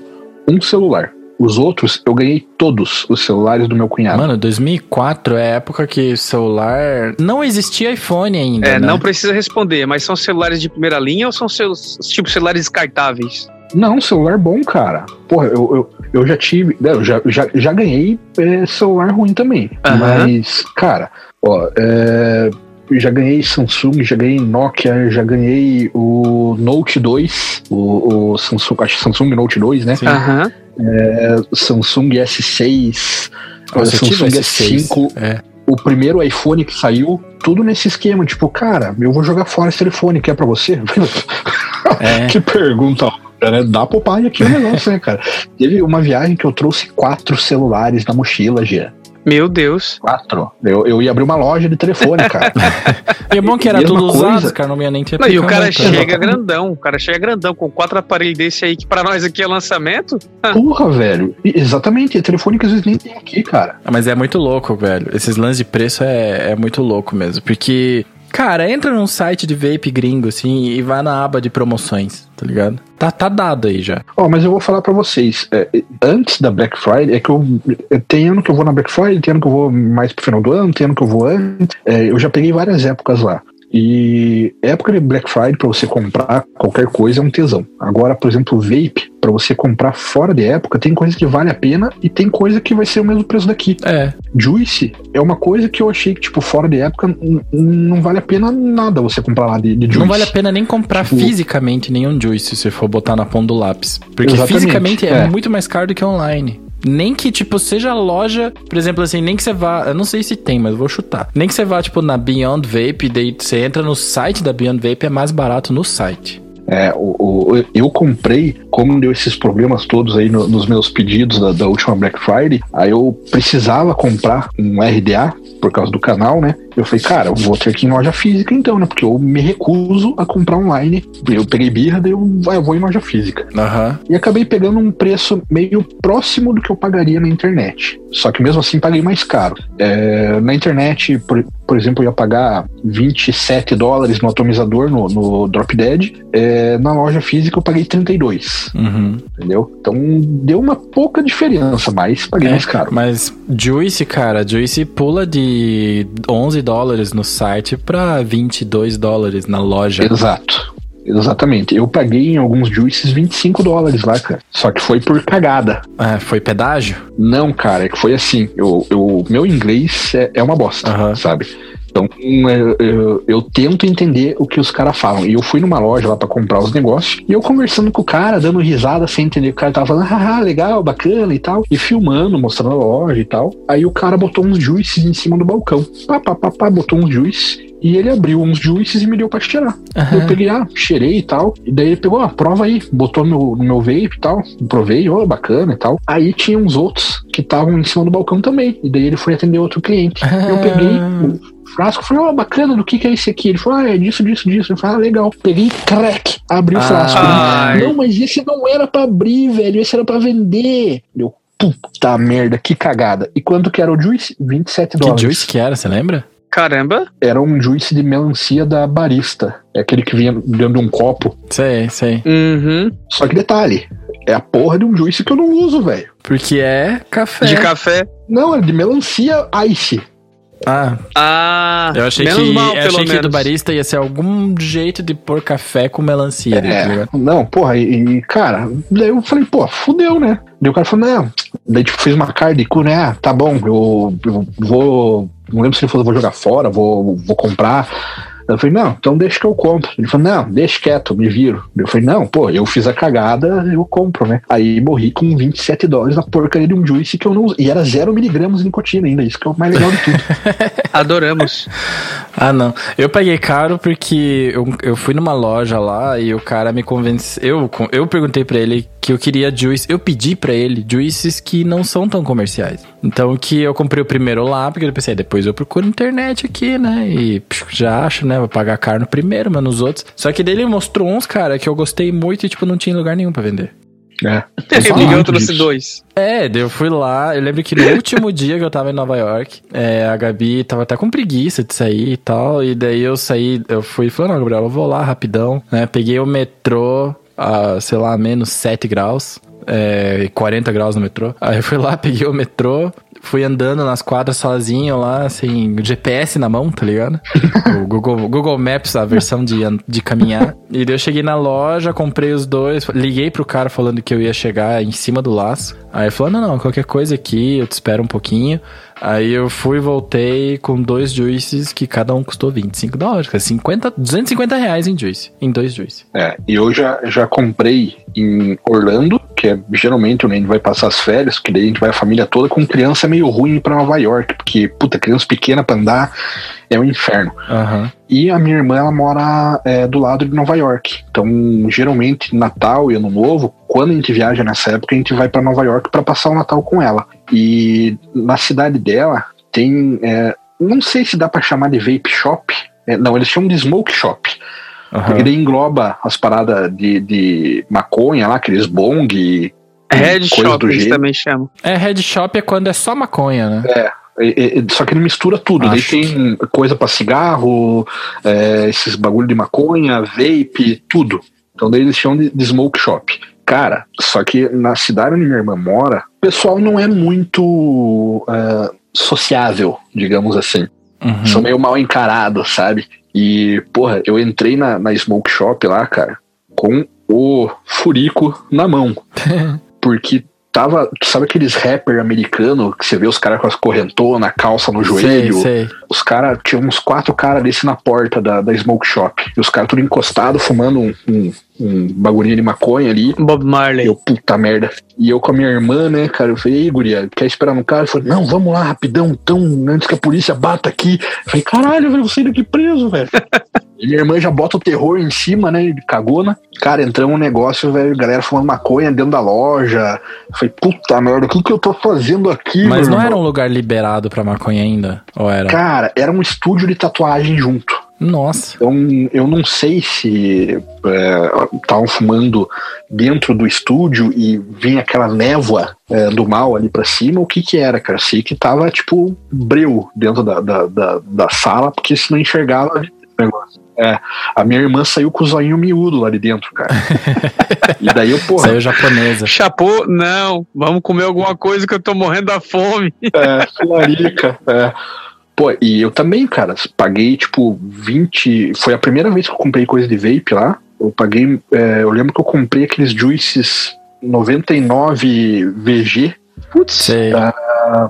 um celular. Os outros, eu ganhei todos os celulares do meu cunhado. Mano, 2004 é a época que celular. Não existia iPhone ainda. É, né? não precisa responder, mas são celulares de primeira linha ou são seus, tipo celulares descartáveis? Não, celular bom, cara. Porra, eu, eu, eu já tive. né, Eu já, já, já ganhei é, celular ruim também. Aham. Mas, cara, ó, é, já ganhei Samsung, já ganhei Nokia, já ganhei o Note 2, o, o Samsung, acho que Samsung Note 2, né? Sim. Aham. Samsung S6, Nossa, eu tive Samsung S6. S5, É. o primeiro iPhone que saiu, tudo nesse esquema, tipo, cara, eu vou jogar fora esse telefone, que é pra você? É. que pergunta né? Dá pro pai aqui o negócio, né, cara? Teve uma viagem que eu trouxe quatro celulares na mochila, Gia. Meu Deus. Quatro. Eu, eu ia abrir uma loja de telefone, cara. E é bom que era tudo coisa. usado, cara, não ia nem ter Não, e o cara chega grandão, o cara chega grandão com quatro aparelhos desse aí que pra nós aqui é lançamento. Porra, velho. Exatamente, é telefone que às vezes nem tem aqui, cara. Ah, Mas é muito louco, velho. Esses lances de preço é, é muito louco mesmo. Porque, cara, entra num site de vape gringo, assim, e vai na aba de promoções, tá ligado? Tá, tá dado aí já. Ó, mas eu vou falar pra vocês. é, antes da Black Friday, é que eu, eu- tem ano que eu vou na Black Friday, tem ano que eu vou mais pro final do ano, tem ano que eu vou antes. É, eu já peguei várias épocas lá. E época de Black Friday pra você comprar qualquer coisa é um tesão. Agora, por exemplo, vape, pra você comprar fora de época, tem coisa que vale a pena e tem coisa que vai ser o mesmo preço daqui. É, Juice é uma coisa que eu achei que, tipo, fora de época, não vale a pena nada você comprar lá de, de Juice. não vale a pena nem comprar Tipo- fisicamente nenhum juice se você for botar na ponta do lápis. Porque Exatamente, fisicamente é, é. muito mais caro do que online. Nem que, tipo, seja loja, por exemplo, assim, nem que você vá. Eu não sei se tem, mas vou chutar. Nem que você vá, tipo, na Beyond Vape, daí você entra no site da Beyond Vape, é mais barato no site. É, o, o- eu comprei, como deu esses problemas todos aí no- nos meus pedidos da, da última Black Friday, aí eu precisava comprar um RDA por causa do canal, né? Eu falei, cara, eu vou ter que ir em loja física então, né? Porque eu me recuso a comprar online. Eu peguei birra, daí eu, ah, eu vou em loja física. Aham. E acabei pegando um preço meio próximo do que eu pagaria na internet. Só que mesmo assim paguei mais caro. É, na internet, por, por exemplo, eu ia pagar 27 dólares no atomizador no, no Drop Dead. É, na loja física eu paguei 32, Uhum. entendeu? Então deu uma pouca diferença, mas paguei É, mais caro. Mas Juice, cara, Juice pula de 11 dólares no site pra 22 dólares na loja. Exato. Exatamente. Eu paguei em alguns juices 25 dólares lá, cara. Só que foi por cagada. Ah, foi pedágio? Não, cara, é que foi assim. Eu, eu, meu inglês é, é uma bosta, Aham. sabe? Então eu, eu- eu tento entender o que os caras falam. E eu fui numa loja lá pra comprar os negócios. E eu conversando com o cara, dando risada sem entender o que o cara tava falando. Haha, legal, bacana e tal. E filmando, mostrando a loja e tal. Aí o cara botou uns juices em cima do balcão. Pá, pá, pá, pá, botou uns juices. E ele abriu uns juices e me deu pra cheirar. Eu peguei, ah, cheirei e tal. E daí ele pegou, ah, prova aí. Botou no, no meu vape e tal. Provei, ó, bacana e tal. Aí tinha uns outros que estavam em cima do balcão também. E daí ele foi atender outro cliente. Eu peguei o frasco, falei, ó, bacana, do que que é esse aqui? Ele falou, ah, é disso, disso, disso. Eu falei, ah, legal. Peguei, crack, abri o frasco. Ai. Não, mas esse não era pra abrir, velho. Esse era pra vender. Eu, puta merda, que cagada. E quanto que era o juice? 27 Que dólares. Juice que era, você lembra? Caramba. Era um juice de melancia da barista. É aquele que vinha dentro de um copo. Sei, sei. Uhum. Só que detalhe, é a porra de um juice que eu não uso, velho. Porque é café. De café. Não, é de melancia ice. Ah, Ah, eu achei menos que, mal, eu pelo achei que menos. do barista ia ser algum jeito de pôr café com melancia, tá É, ligado? não, porra, e, e, cara, daí eu falei, pô, fudeu, né? Daí o cara falou, não, daí tipo, fez uma cara de cu, né? Ah, tá bom, eu, eu vou. Não lembro se ele falou, vou jogar fora, vou, vou comprar. Eu falei, não, então deixa que eu compro. Ele falou, não, deixa quieto, me viro. Eu falei, não, pô, eu fiz a cagada, eu compro, né? Aí morri com 27 dólares na porcaria de um juice que eu não E era zero miligramas de nicotina ainda, isso que é o mais legal de tudo. Adoramos. Ah, não. Eu paguei caro porque eu, eu fui numa loja lá e o cara me convenceu. Eu, eu perguntei pra ele que eu queria juice. Eu pedi pra ele juices que não são tão comerciais. Então que eu comprei o primeiro lá, porque eu pensei, depois eu procuro na internet aqui, né? E já acho, né? Vou pagar caro no primeiro, mas nos outros. Só que daí ele mostrou uns, cara, que eu gostei muito e, tipo, não tinha lugar nenhum pra vender. É. O Miguel trouxe disso. dois. É, daí eu fui lá. Eu lembro que no último dia que eu tava em Nova York, é, a Gabi tava até com preguiça de sair e tal. E daí eu saí, eu fui e falei, não, Gabriel, eu vou lá rapidão, né? Peguei o metrô a, sei lá, menos 7 graus. É, 40 graus no metrô. Aí eu fui lá, peguei o metrô, fui andando nas quadras sozinho lá, assim, GPS na mão, tá ligado? o Google, Google Maps, a versão de, de caminhar. E daí eu cheguei na loja, comprei os dois, liguei pro cara falando que eu ia chegar em cima do laço. Aí ele falou: não, não, qualquer coisa aqui, eu te espero um pouquinho. Aí eu fui e voltei com dois juices que cada um custou 25 dólares, cara, 50, 250 reais em juice, em dois juice. É, e eu já, já comprei em Orlando, que é geralmente onde a gente vai passar as férias, que daí a gente vai a família toda, com criança meio ruim pra Nova York, porque, puta, criança pequena pra andar é um inferno. Aham. E a minha irmã, ela mora é, do lado de Nova York. Então, geralmente, Natal e Ano Novo, quando a gente viaja nessa época, a gente vai pra Nova York pra passar o Natal com ela. E na cidade dela tem, é, não sei se dá pra chamar de vape shop. É, não, eles chamam de smoke shop. aham. Porque ele engloba as paradas de, de maconha lá, aqueles bong. e Red coisa Shop, eles também chamam. É, head shop é quando é só maconha, né? E- Só que ele mistura tudo. Daí Acho tem coisa pra cigarro, é, esses bagulho de maconha, vape, tudo. Então daí eles chamam de, de smoke shop. Cara, só que na cidade onde minha irmã mora, o pessoal não é muito é, sociável, digamos assim. Uhum. São meio mal encarados, sabe? E, porra, eu entrei na, na smoke shop lá, cara, com o furico na mão. Porque tava, sabe aqueles rapper americano que você vê os caras com as correntonas, calça no joelho? Sei, sei. Os caras, tinha uns quatro caras desse na porta da, da smoke shop. E os caras tudo encostado, fumando um, um, um bagulhinho de maconha ali. Bob Marley. Eu, puta merda. E eu com a minha irmã, né, cara, eu falei, ei, guria, quer esperar no carro? Ele falou, não, vamos lá, rapidão, então, antes que a polícia bata aqui. Eu falei, caralho, velho, eu vou sair daqui preso, velho. e minha irmã já bota o terror em cima, né, de cagona. Cara, entramos um negócio, velho, galera fumando maconha dentro da loja. Eu falei, puta merda, o que que eu tô fazendo aqui, Mas não era irmão? um lugar liberado pra maconha ainda? Ou era? Cara, era um estúdio de tatuagem junto. Nossa. Então, eu não sei se estavam fumando dentro do estúdio e vinha aquela névoa é, do mal ali pra cima, o que que era, cara? Sei que tava, tipo, breu dentro da, da, da, da sala, porque se não enxergava o negócio. É, a minha irmã saiu com o zoinho miúdo lá de dentro, cara. e daí eu, porra, Saiu japonesa. Chapô, não. Vamos comer alguma coisa que eu tô morrendo da fome. É, Larica. É. Pô, e eu também, cara, paguei tipo 20. Foi a primeira vez que eu comprei coisa de vape lá. Eu paguei. é, eu lembro que eu comprei aqueles juices 99 VG Putz. Tá.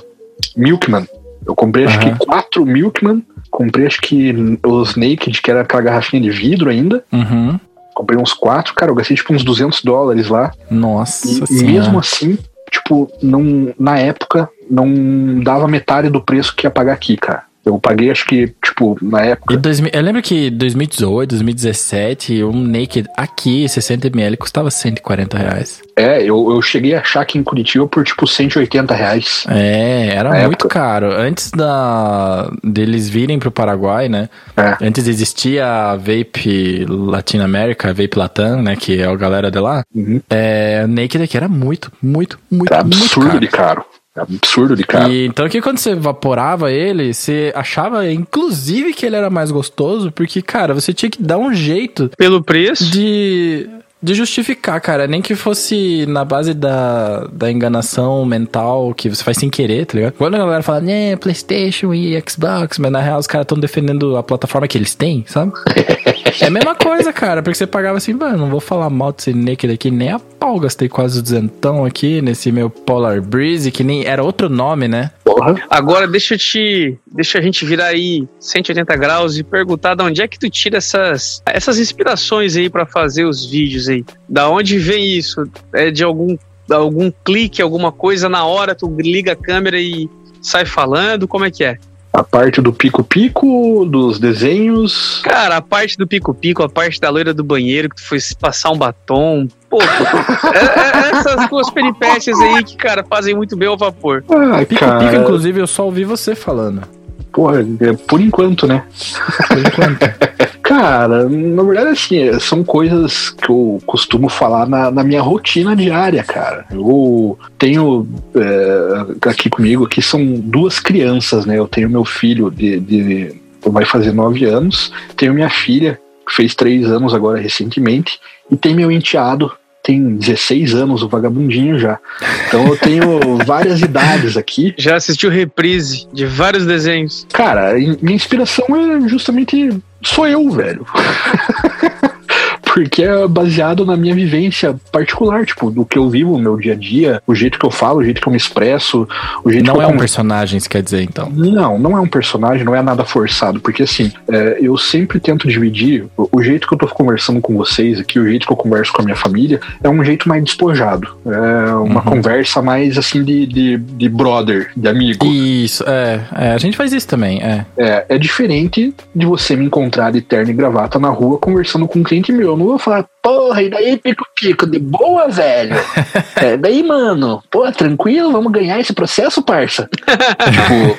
Milkman. Eu comprei acho Aham. que quatro Milkman. Comprei acho que os Naked, que era aquela garrafinha de vidro ainda. Uhum. Comprei uns quatro, cara, eu gastei tipo uns 200 dólares lá. Nossa E senhora. mesmo assim, tipo, não, na época, não dava metade do preço que ia pagar aqui, cara. Eu paguei, acho que, tipo, na época. 2000, eu lembro que 2018, 2017, um Naked aqui, 60ml, custava 140 reais. É, eu, eu cheguei a achar aqui em Curitiba por, tipo, 180 reais. É, era muito época. caro. Antes da deles virem pro Paraguai, né? É. Antes existia a Vape Latinoamérica, a Vape Latam, né? Que é a galera de lá. Uhum. É, Naked aqui era muito, muito, muito, Tá muito absurdo caro. de caro. É absurdo de caro. E, então que quando você evaporava ele, você achava inclusive que ele era mais gostoso, porque, cara, você tinha que dar um jeito Pelo preço. de, de justificar, cara. Nem que fosse na base da, da enganação mental que você faz sem querer, tá ligado? Quando a galera fala, né, PlayStation e Xbox, mas na real os caras estão defendendo a plataforma que eles têm, sabe? é a mesma coisa, cara, porque você pagava assim, mano, não vou falar mal desse Naked aqui, nem a pau, gastei quase o duzentão aqui nesse meu Polar Breeze, que nem era outro nome, né? Porra. Agora deixa eu te. Deixa a gente virar aí 180 graus e perguntar de onde é que tu tira essas, essas inspirações aí pra fazer os vídeos aí. Da onde vem isso? É de algum, algum clique, alguma coisa na hora, tu liga a câmera e sai falando? Como é que é? A parte do pico-pico, dos desenhos. Cara, a parte do pico-pico, a parte da loira do banheiro, que tu foi passar um batom. Pô, é- é- essas duas peripécias aí que, cara, fazem muito bem ao vapor. Ah, Pico cara. Pico, inclusive, eu só ouvi você falando. Porra, é por enquanto, né? Por enquanto. Cara, na verdade, assim, é, são coisas que eu costumo falar na, na minha rotina diária, cara. Eu tenho é, aqui comigo, aqui são duas crianças, né? Eu tenho meu filho de, de vai fazer nove anos, tenho minha filha, que fez três anos agora recentemente, e tem meu enteado, tem 16 anos, o vagabundinho já. Então eu tenho várias idades aqui. Já assistiu reprise de vários desenhos. Cara, in- minha inspiração é justamente sou eu, velho. Porque é baseado na minha vivência particular, tipo, do que eu vivo no meu dia a dia, o jeito que eu falo, o jeito que eu me expresso, o jeito Não que é eu um con- personagem, isso quer dizer, então. Não, não é um personagem, não é nada forçado, porque assim, é, eu sempre tento dividir o, o jeito que eu tô conversando com vocês aqui, o jeito que eu converso com a minha família, é um jeito mais despojado. É uma Uhum. conversa mais assim de, de, de brother, de amigo. Isso, é, é. A gente faz isso também, é. É, é diferente de você me encontrar de terno e gravata na rua conversando com um cliente meu. Eu não vou falar, porra, e daí, pico-pico, de boa, velho? é, daí, mano, pô, tranquilo, vamos ganhar esse processo, parça. tipo,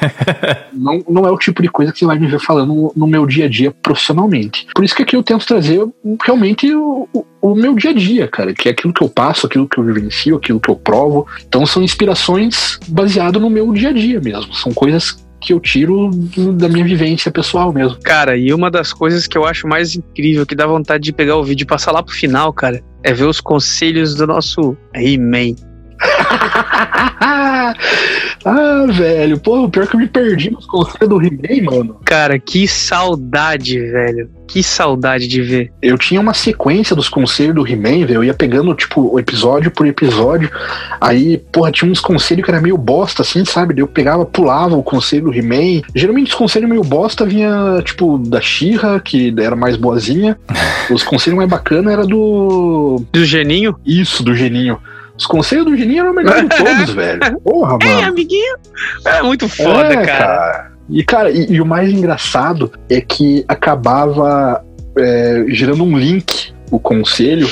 não, não é o tipo de coisa que você vai me ver falando no, meu dia a dia profissionalmente. Por isso que aqui eu tento trazer realmente o, o- o meu dia a dia, cara, que é aquilo que eu passo, aquilo que eu vivencio, aquilo que eu provo. Então são inspirações baseadas no meu dia a dia mesmo. São coisas que eu tiro do- da minha vivência pessoal mesmo. Cara, e uma das coisas que eu acho mais incrível, que dá vontade de pegar o vídeo e passar lá pro final, cara, é ver os conselhos do nosso He-Man. ah, velho, pô, pior que eu me perdi nos conselhos do He-Man, mano. Cara, que saudade, velho. Que saudade de ver. Eu tinha uma sequência dos conselhos do He-Man, velho. Eu ia pegando, tipo, episódio por episódio. Aí, porra, tinha uns conselhos que era meio bosta, assim, sabe? Eu pegava, pulava o conselho do He-Man. Geralmente os conselhos meio bosta vinha, tipo, da She-Ra, que era mais boazinha. Os conselhos mais bacanas era do. Do Geninho? Isso, do Geninho. Os conselhos do Geninho eram o melhor de todos, velho. Porra, mano. amiguinho. É muito foda, É, cara. E, cara, e, e o mais engraçado é que acabava é, gerando um link, o conselho,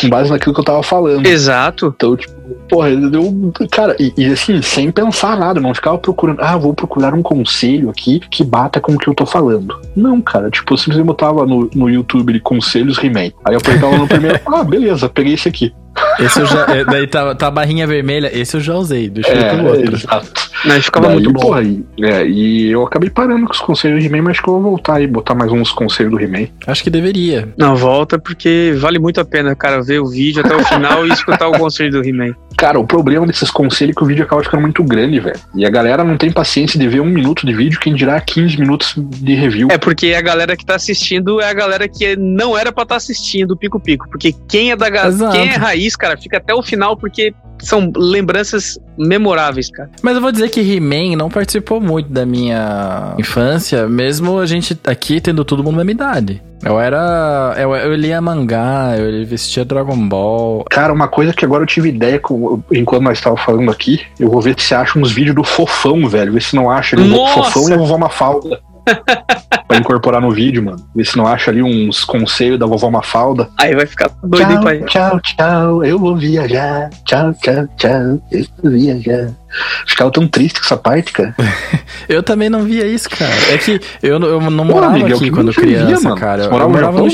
com base naquilo que eu tava falando. Exato. Então, tipo, porra, eu, cara, e, e assim, sem pensar nada, não ficava procurando, ah, vou procurar um conselho aqui que bata com o que eu tô falando. Não, cara, tipo, eu simplesmente botava no, no YouTube de conselhos He-Man. Aí eu apertava no primeiro, ah, beleza, peguei esse aqui. Esse eu já. é, daí tá, tá a barrinha vermelha, esse eu já usei, deixa eu pro outro. exato. Mas ficava Daí, muito bom. porra, e, é, e eu acabei parando com os conselhos do He-Man, mas acho que eu vou voltar e botar mais uns conselhos do He-Man. Acho que deveria. Não, volta porque vale muito a pena, cara, ver o vídeo até o final e escutar o conselho do He-Man. Cara, o problema desses conselhos é que o vídeo acaba ficando muito grande, velho. E a galera não tem paciência de ver um minuto de vídeo, quem dirá 15 minutos de review. É porque a galera que tá assistindo é a galera que não era pra estar assistindo o Pico Pico. Porque quem é da ga- Exato. quem é raiz, cara, fica até o final porque são lembranças memoráveis, cara. Mas eu vou dizer que He-Man não participou muito da minha infância, mesmo a gente aqui tendo todo mundo da minha idade. Eu era. Eu, eu lia mangá, eu vestia Dragon Ball. Cara, uma coisa que agora eu tive ideia com, enquanto nós estávamos falando aqui, eu vou ver se acha uns vídeos do Fofão, velho. Ver se não acha ali o Nossa! Fofão e a vovó Mafalda. Pra incorporar no vídeo, mano. Ver se não acha ali uns conselhos da vovó Mafalda. Aí vai ficar doido, hein, pai? tchau, tchau, eu vou viajar. Tchau, tchau, tchau, eu vou viajar. Ficava tão triste com essa parte, cara. Eu também não via isso, cara. É que eu, não- eu não Pô, morava Miguel, aqui que quando via, criança, mano? cara. Você Eu, morava no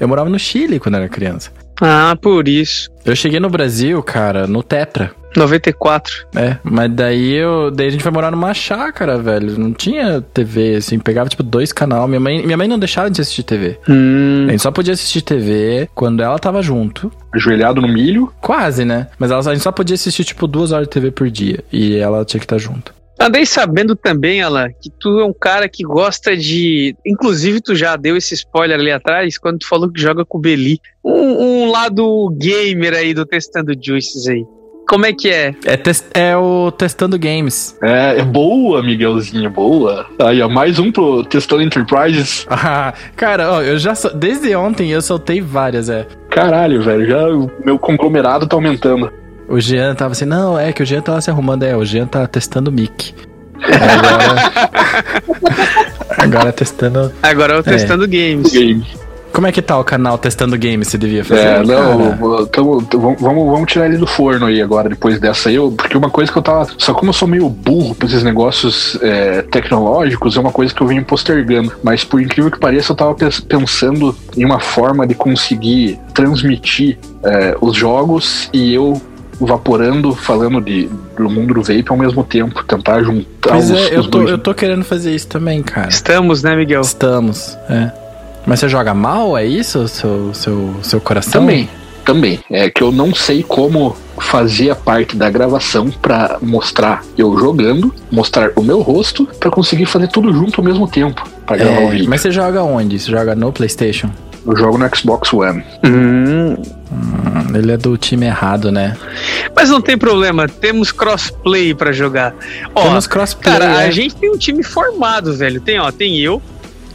eu morava no Chile quando era criança. Ah, por isso. Eu cheguei no Brasil, cara, no Tetra. 94. É, mas daí eu. Daí a gente foi morar numa chácara, velho. Não tinha TV, assim, pegava tipo dois canal. Minha mãe, minha mãe não deixava de assistir TV. Hum. A gente só podia assistir TV quando ela tava junto. Ajoelhado no milho. Quase, né? Mas ela, a gente só podia assistir, tipo, duas horas de TV por dia. E ela tinha que estar junto. Andei sabendo também, Alan, que tu é um cara que gosta de. Inclusive, tu já deu esse spoiler ali atrás, quando tu falou que joga com o Beli. Um, um lado gamer aí do Testando Juices aí. Como é que é? É, é o Testando Games. É, é boa, Miguelzinho, boa. Aí, ó, mais um pro Testando Enterprises. Ah, cara, ó, eu já. Desde ontem eu soltei várias, é. Caralho, velho, já o meu conglomerado tá aumentando. O Jean tava assim, não, é que o Jean tava se arrumando, é, o Jean tá testando o mic. Agora. agora testando. Agora eu testando games. Game. Como é que tá o canal Testando Games? Você devia fazer? É, cara? não, tamo- tamo- vamos, vamos tirar ele do forno aí agora, depois dessa aí, eu- porque uma coisa que eu tava. Só como eu sou meio burro pra esses negócios é, tecnológicos, é uma coisa que eu venho postergando. Mas por incrível que pareça, eu tava pens- pensando em uma forma de conseguir transmitir é, os jogos e eu vaporando, falando de, do mundo do vape ao mesmo tempo, tentar juntar Pois os, é, eu os tô, dois. eu tô querendo fazer isso também, cara. Estamos, né, Miguel? Estamos, é. Mas você joga mal, é isso? Seu, seu, seu coração? Também, também. É que eu não sei como fazer a parte da gravação pra mostrar eu jogando, mostrar o meu rosto, pra conseguir fazer tudo junto ao mesmo tempo pra gravar o É, vídeo. mas você joga onde? Você joga no PlayStation? Eu jogo no Xbox One. Hum, Hum, ele é do time errado, né? mas não tem problema, temos crossplay pra jogar. Ó, Temos crossplay. cara, a é. gente tem um time formado, velho. Tem, ó, tem eu,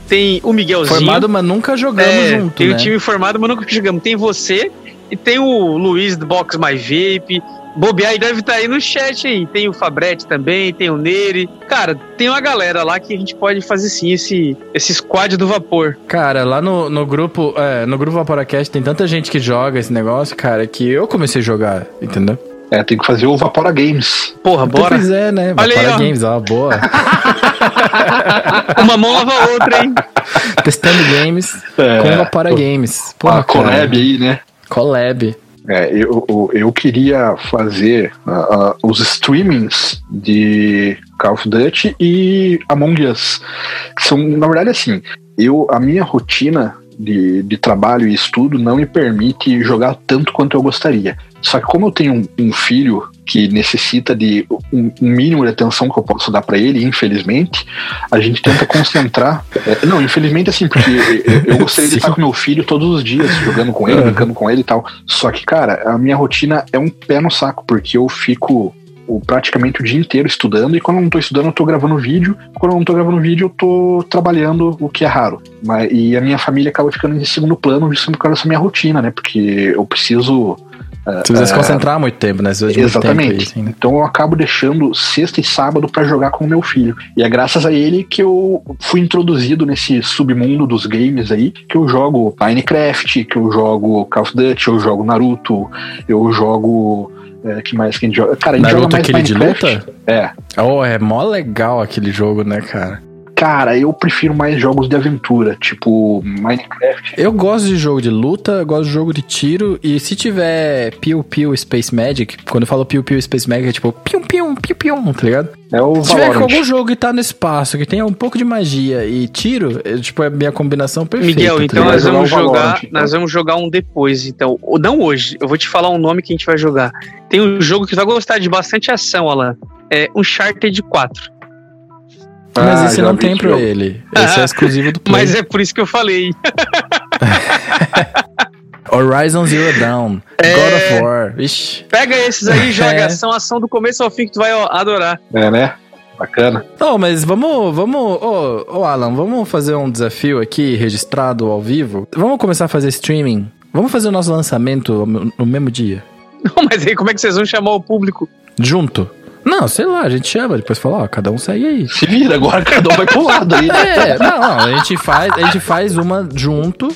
tem o Miguelzinho. Formado, mas nunca jogamos é, junto, tem né? um time formado, mas nunca jogamos. Tem você e tem o Luiz do Box My Vape. Bobear e deve estar aí no chat aí. Tem o Fabretti também, tem o Neri. Cara, tem uma galera lá que a gente pode fazer sim esse, esse squad do vapor. Cara, lá no, no grupo, é, no grupo Vaporacast tem tanta gente que joga esse negócio, cara, que eu comecei a jogar, entendeu? É, tem que fazer o Vapora Games. Porra, bora. Pois é, né? Olha aí, Vapora ó. Games, ó, boa. Uma mão lava a outra, hein? Testando games É, com Vapora Games. Porra, a collab cara. aí, né? Collab. É, eu, eu, eu queria fazer ah, ah, os streamings de Call of Duty e Among Us. Que são, na verdade, assim, eu, a minha rotina de, de trabalho e estudo não me permite jogar tanto quanto eu gostaria. Só que como eu tenho um, um filho que necessita de um, um mínimo de atenção que eu posso dar pra ele, infelizmente, a gente tenta concentrar. é, não, infelizmente assim, porque eu, eu gostaria de Sim. estar com meu filho todos os dias, jogando com ele, brincando com ele e tal. Só que, cara, a minha rotina é um pé no saco, porque eu fico o- praticamente o dia inteiro estudando e quando eu não tô estudando eu tô gravando vídeo, quando eu não tô gravando vídeo eu tô trabalhando, o que é raro. Mas, e a minha família acaba ficando em segundo plano justamente por causa dessa minha rotina, né? Porque eu preciso Você precisa se concentrar muito tempo, né? Muito tempo Exatamente. aí, assim, né? Então eu acabo deixando sexta e sábado pra jogar com o meu filho. E é graças a ele que eu fui introduzido nesse submundo dos games aí, que eu jogo Minecraft, que eu jogo Call of Duty, eu jogo Naruto, eu jogo. É, que mais que a gente joga? Cara, a gente Naruto joga mais aquele de Minecraft. luta? É. Oh, é mó legal aquele jogo, né, cara? Cara, eu prefiro mais jogos de aventura, tipo Minecraft. Eu gosto de jogo de luta, eu gosto de jogo de tiro, e se tiver Piu Piu Space Magic, quando eu falo Piu Piu Space Magic é tipo Piu Piu Piu Piu, tá ligado? É o Se tiver algum jogo que tá no espaço, que tenha um pouco de magia e tiro, é, tipo, é a minha combinação perfeita. Miguel, tá então ligado? nós vamos jogar Valorant, então. nós vamos jogar um depois, então. Ou não hoje, eu vou te falar um nome que a gente vai jogar. Tem um jogo que tu vai gostar de bastante ação, Alan. É Uncharted 4. Mas Ah, esse não tem pra jogo. ele. Esse é exclusivo do Play. Mas é por isso que eu falei. Horizon Zero Dawn, É. God of War. Ixi. Pega esses aí e joga É. ação, ação do começo ao fim que tu vai ó, adorar. É, né? Bacana. Não, mas vamos, vamos, ô, ô Alan, vamos fazer um desafio aqui registrado ao vivo. Vamos começar a fazer streaming. Vamos fazer o nosso lançamento no- no mesmo dia. Não, mas aí como é que vocês vão chamar o público? Junto. Não, sei lá, a gente chama, depois fala, ó, cada um segue aí. Se vira agora, cada um vai pro lado aí. né? É, não, não, a gente faz, a gente faz uma junto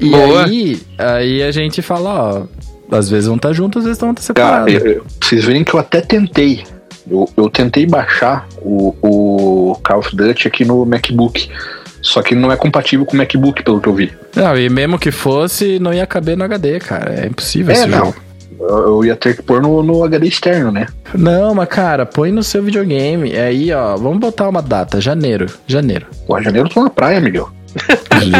e Boa. aí, aí a gente fala, ó, às vezes vão estar juntos, às vezes vão estar Cara, separados. eu- vocês verem que eu até tentei. Eu, eu tentei baixar o, o Call of Duty aqui no MacBook. Só que não é compatível com o MacBook, pelo que eu vi. Não, e mesmo que fosse, não ia caber no HD, cara. É impossível É, esse não. jogo. Eu, ia ter que pôr no, no HD externo, né? Não, mas cara, põe no seu videogame. Aí, ó, vamos botar uma data, janeiro. Janeiro. Pô, janeiro eu tô na praia, Miguel.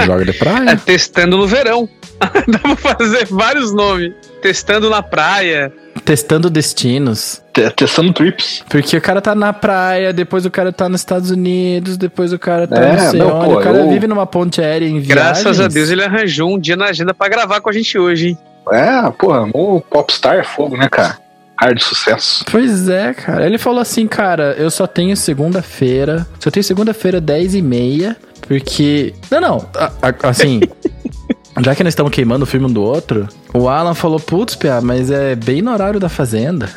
Joga de É, praia. testando no verão. Dá pra fazer vários nomes. Testando na praia. Testando destinos. Te- Testando trips. Porque o cara tá na praia, depois o cara tá nos Estados Unidos, depois o cara tá É, não sei não, onde. pô, o cara eu- vive numa ponte aérea em viagens. Graças a Deus ele arranjou um dia na agenda pra gravar com a gente hoje, hein? É, porra, o Popstar é fogo, né, cara? Cara de sucesso. Pois é, cara. Ele falou assim, cara, eu só tenho segunda-feira. Só tenho segunda-feira 10 e meia. Porque. Não, não. a- a- assim. Já que nós estamos queimando o filme um do outro, o Alan falou, putz, Pia, mas é bem no horário da fazenda.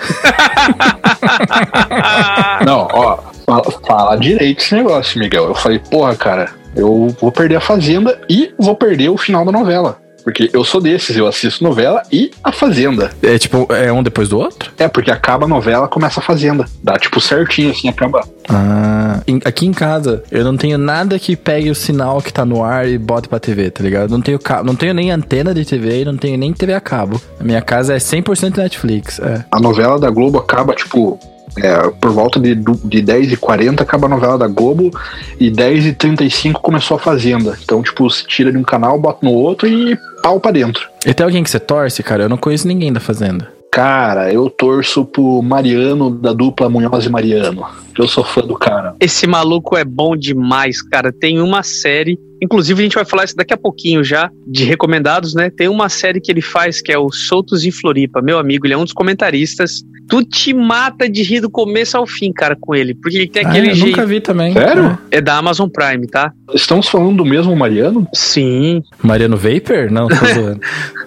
Não, ó, fala, fala direito esse negócio, Miguel. Eu falei, porra, cara, eu vou perder a Fazenda e vou perder o final da novela. Porque eu sou desses, eu assisto novela e a Fazenda. É tipo, é um depois do outro? É, porque acaba a novela, começa a Fazenda. Dá tipo certinho, assim, acaba. Ah, em- aqui em casa, eu não tenho nada que pegue o sinal que tá no ar e bote pra TV, tá ligado? Não tenho, não tenho nem antena de TV e não tenho nem TV a cabo. A minha casa é 100% Netflix, é. A novela da Globo acaba, tipo, é, por volta de, de 10h40 acaba a novela da Globo e 10h35 começou a Fazenda. Então, tipo, se tira de um canal, bota no outro e pau pra dentro. E tem alguém que você torce, cara? Eu não conheço ninguém da Fazenda. Cara, eu torço pro Mariano da dupla Munhoz e Mariano. Eu sou fã do cara. Esse maluco é bom demais, cara. Tem uma série, inclusive a gente vai falar isso daqui a pouquinho já, de recomendados, né? Tem uma série que ele faz que é o Soltos em Floripa. Meu amigo, ele é um dos comentaristas. Tu te mata de rir do começo ao fim, cara, com ele. Porque ele tem Ah, aquele eu jeito. nunca vi também. Sério? É da Amazon Prime, tá? Estamos falando do mesmo Mariano? Sim. Mariano Vapor? Não, tô zoando.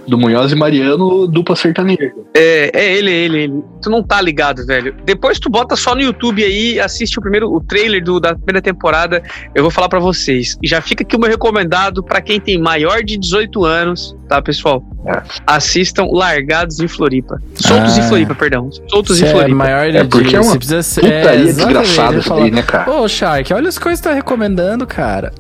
Do Munhoz e Mariano, dupla sertaneja. É, é ele, é ele, é ele. Tu não tá ligado, velho. Depois tu bota só no YouTube aí, assiste o primeiro, o trailer do, da primeira temporada. Eu vou falar pra vocês. E já fica aqui o meu recomendado pra quem tem maior de 18 anos, tá, pessoal? É. Assistam Largados em Floripa. Soltos Ah. em Floripa, perdão. Soltos Você em é Floripa. maior É, de... porque é uma você precisa ser... Putaria exatamente, desgraçada isso falar. né, cara? Ô, Shark, olha as coisas que tá recomendando, cara.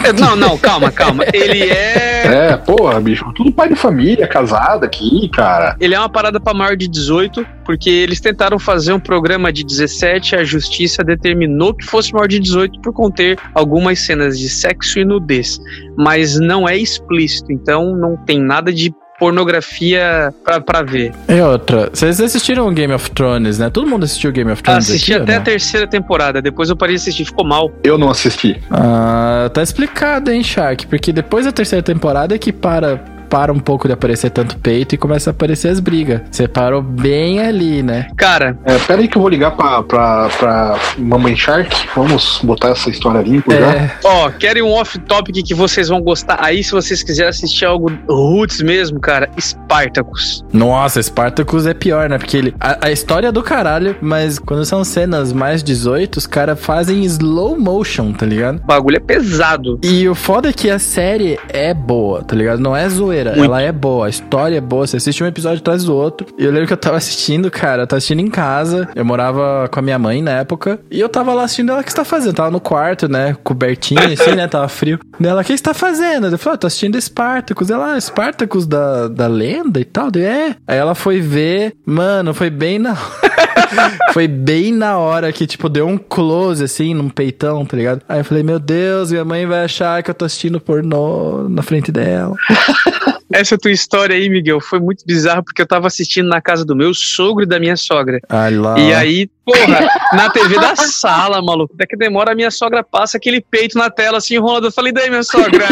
Não, não, calma, calma. Ele é. É, porra, bicho, tudo pai de família, casado aqui, cara. Ele é uma parada pra maior de 18, porque eles tentaram fazer um programa de 17, a justiça determinou que fosse maior de 18 por conter algumas cenas de sexo e nudez, mas não é explícito, então não tem nada de pornografia pra, pra ver. E outra, vocês assistiram o Game of Thrones, né? Todo mundo assistiu Game of Thrones Assisti aqui, até a terceira temporada, depois eu parei de assistir, ficou mal. Eu não assisti. Ah, tá explicado, hein, Shark? Porque depois da terceira temporada é que para, para um pouco de aparecer tanto peito e começa a aparecer as brigas. Você parou bem ali, né? Cara, É, pera aí que eu vou ligar pra, pra, pra Mamãe Shark. Vamos botar essa história já. É, ó, querem um off-topic que vocês vão gostar? Aí, se vocês quiserem assistir algo roots mesmo, cara, Spartacus. Nossa, Spartacus é pior, né? Porque ele. A, a história é do caralho, mas quando são cenas mais 18, os caras fazem slow motion, tá ligado? O bagulho é pesado. E o foda é que a série é boa, tá ligado? Não é zoeira, Muito. ela é boa, a história é boa. Você assiste um episódio atrás do outro. E eu lembro que eu tava assistindo, cara, eu tava assistindo em casa. Eu morava com a minha mãe na época. E eu tava lá assistindo ela, o que você tá fazendo? Tava no quarto, né? Cobertinho, assim, né? Tava frio. Dela, o que você tá fazendo? Eu falei, ah, tô assistindo Spartacus. Ela, ah, Spartacus da, da lenda e tal. Eu, é. Aí ela foi ver, mano, foi bem na foi bem na hora que, tipo, deu um close, assim, num peitão, tá ligado? Aí eu falei, meu Deus, minha mãe vai achar que eu tô assistindo pornô na frente dela. Essa tua história aí, Miguel, foi muito bizarra porque eu tava assistindo na casa do meu sogro e da minha sogra. Olha lá. E aí, porra, na TV da sala, maluco. Daqui demora, a minha sogra passa aquele peito na tela, assim, enrolando. Eu falei, daí, minha sogra?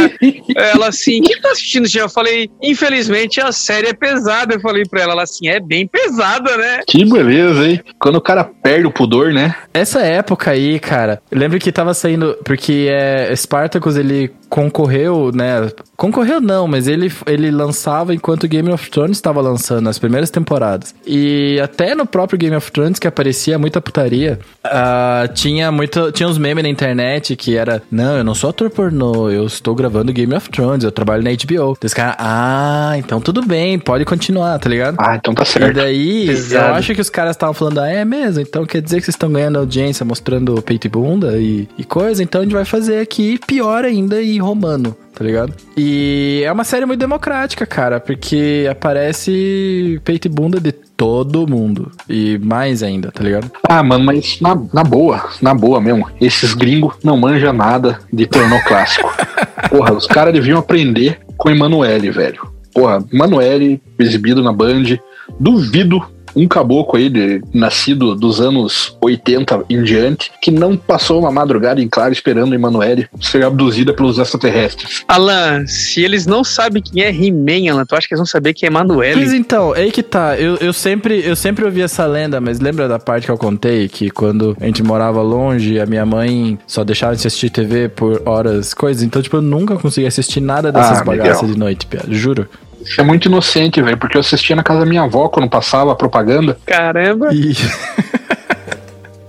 ela assim, quem tá assistindo, Jean? Eu falei, infelizmente a série é pesada. Eu falei pra ela, ela assim, é bem pesada, né? Que beleza, hein? Quando o cara perde o pudor, né? Essa época aí, cara, eu lembro que tava saindo. Porque é, Spartacus ele concorreu, né? Concorreu não, mas ele, ele lançava enquanto Game of Thrones estava lançando as primeiras temporadas. E até no próprio Game of Thrones, que aparecia muita putaria, ah, tinha muito. Tinha uns memes na internet que era: Não, eu não sou ator pornô, eu estou gravando Game of Thrones, eu trabalho na HBO. Os caras, ah, então tudo bem, pode continuar, tá ligado? Ah, então tá E certo. daí, Pesado. eu acho que os caras estavam falando, ah, é mesmo? Então quer dizer que vocês estão ganhando audiência mostrando peito e bunda e, e coisa? Então a gente vai fazer aqui pior ainda e romano, tá ligado? E é uma série muito democrática, cara, porque aparece peito e bunda de todo mundo. E mais ainda, tá ligado? Ah, mano, mas na, na boa, na boa mesmo. Esses gringos não manjam nada de pornô clássico. Porra, os caras deviam aprender com Emanuele, velho. Porra, Emanuele, exibido na Band. Duvido um caboclo aí, de, nascido dos anos 80 em diante, que não passou uma madrugada em claro esperando Emanuele ser abduzida pelos extraterrestres. Alan, se eles não sabem quem é He-Man, Alan, tu acha que eles vão saber quem é Mas Emanuele? então, é aí que tá. Eu, eu, sempre, eu sempre ouvi essa lenda, mas lembra da parte que eu contei? Que quando a gente morava longe, a minha mãe só deixava de assistir TV por horas, coisas. Então, tipo, eu nunca consegui assistir nada dessas Ah, bagaças Miguel. de noite, piada. Juro. Isso é muito inocente, velho, porque eu assistia na casa da minha avó quando passava a propaganda. Caramba. E...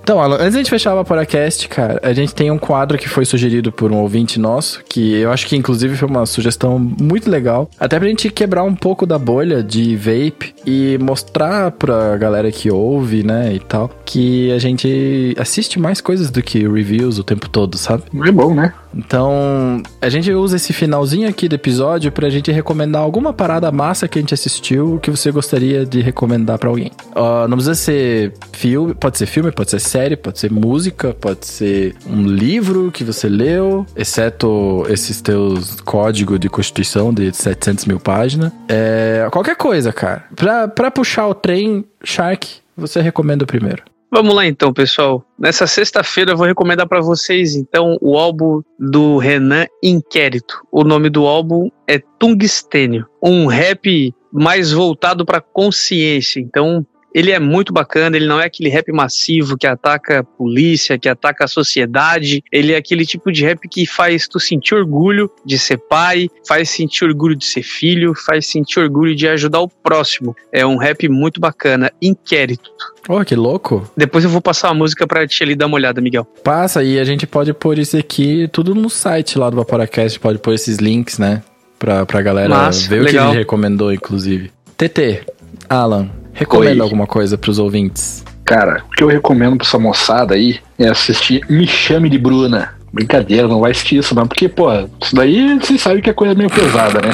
Então, Alan, antes da gente fechar o Vaporacast, cara, a gente tem um quadro que foi sugerido por um ouvinte nosso, que eu acho que inclusive foi uma sugestão muito legal, até pra gente quebrar um pouco da bolha de vape e mostrar pra galera que ouve, né, e tal, que a gente assiste mais coisas do que reviews o tempo todo, sabe? É bom, né? Então, a gente usa esse finalzinho aqui do episódio pra gente recomendar alguma parada massa que a gente assistiu que você gostaria de recomendar pra alguém. Ó, não precisa ser filme, pode ser filme, pode ser série, pode ser música, pode ser um livro que você leu, exceto esses teus códigos de constituição de 700 mil páginas. É, qualquer coisa, cara. Pra, pra puxar o trem, Shark, você recomenda o primeiro. Vamos lá então, pessoal. Nessa sexta-feira eu vou recomendar pra vocês então o álbum do Renan Inquérito. O nome do álbum é Tungstênio, um rap mais voltado pra consciência. Então, ele é muito bacana, ele não é aquele rap massivo que ataca a polícia, que ataca a sociedade. Ele é aquele tipo de rap que faz tu sentir orgulho de ser pai, faz sentir orgulho de ser filho, faz sentir orgulho de ajudar o próximo. É um rap muito bacana. Inquérito. Oh, que louco. Depois eu vou passar a música pra ti ali dar uma olhada, Miguel. Passa e a gente pode pôr isso aqui tudo no site lá do Vaporacast, pode pôr esses links, né? Pra, pra galera Massa, ver o que legal. ele recomendou, inclusive. TT, Alan, recomenda Oi. alguma coisa pros ouvintes? Cara, o que eu recomendo pra essa moçada aí é assistir Me Chame de Bruna. Brincadeira, não vai assistir isso não, porque, pô, isso daí vocês sabem que é coisa meio pesada, né?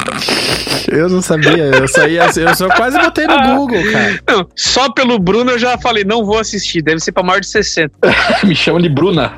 Eu não sabia, eu só, ia, eu só quase botei no Google, cara. Não, só pelo Bruno eu já falei, não vou assistir, deve ser pra maior de 60. Me chama de Bruna,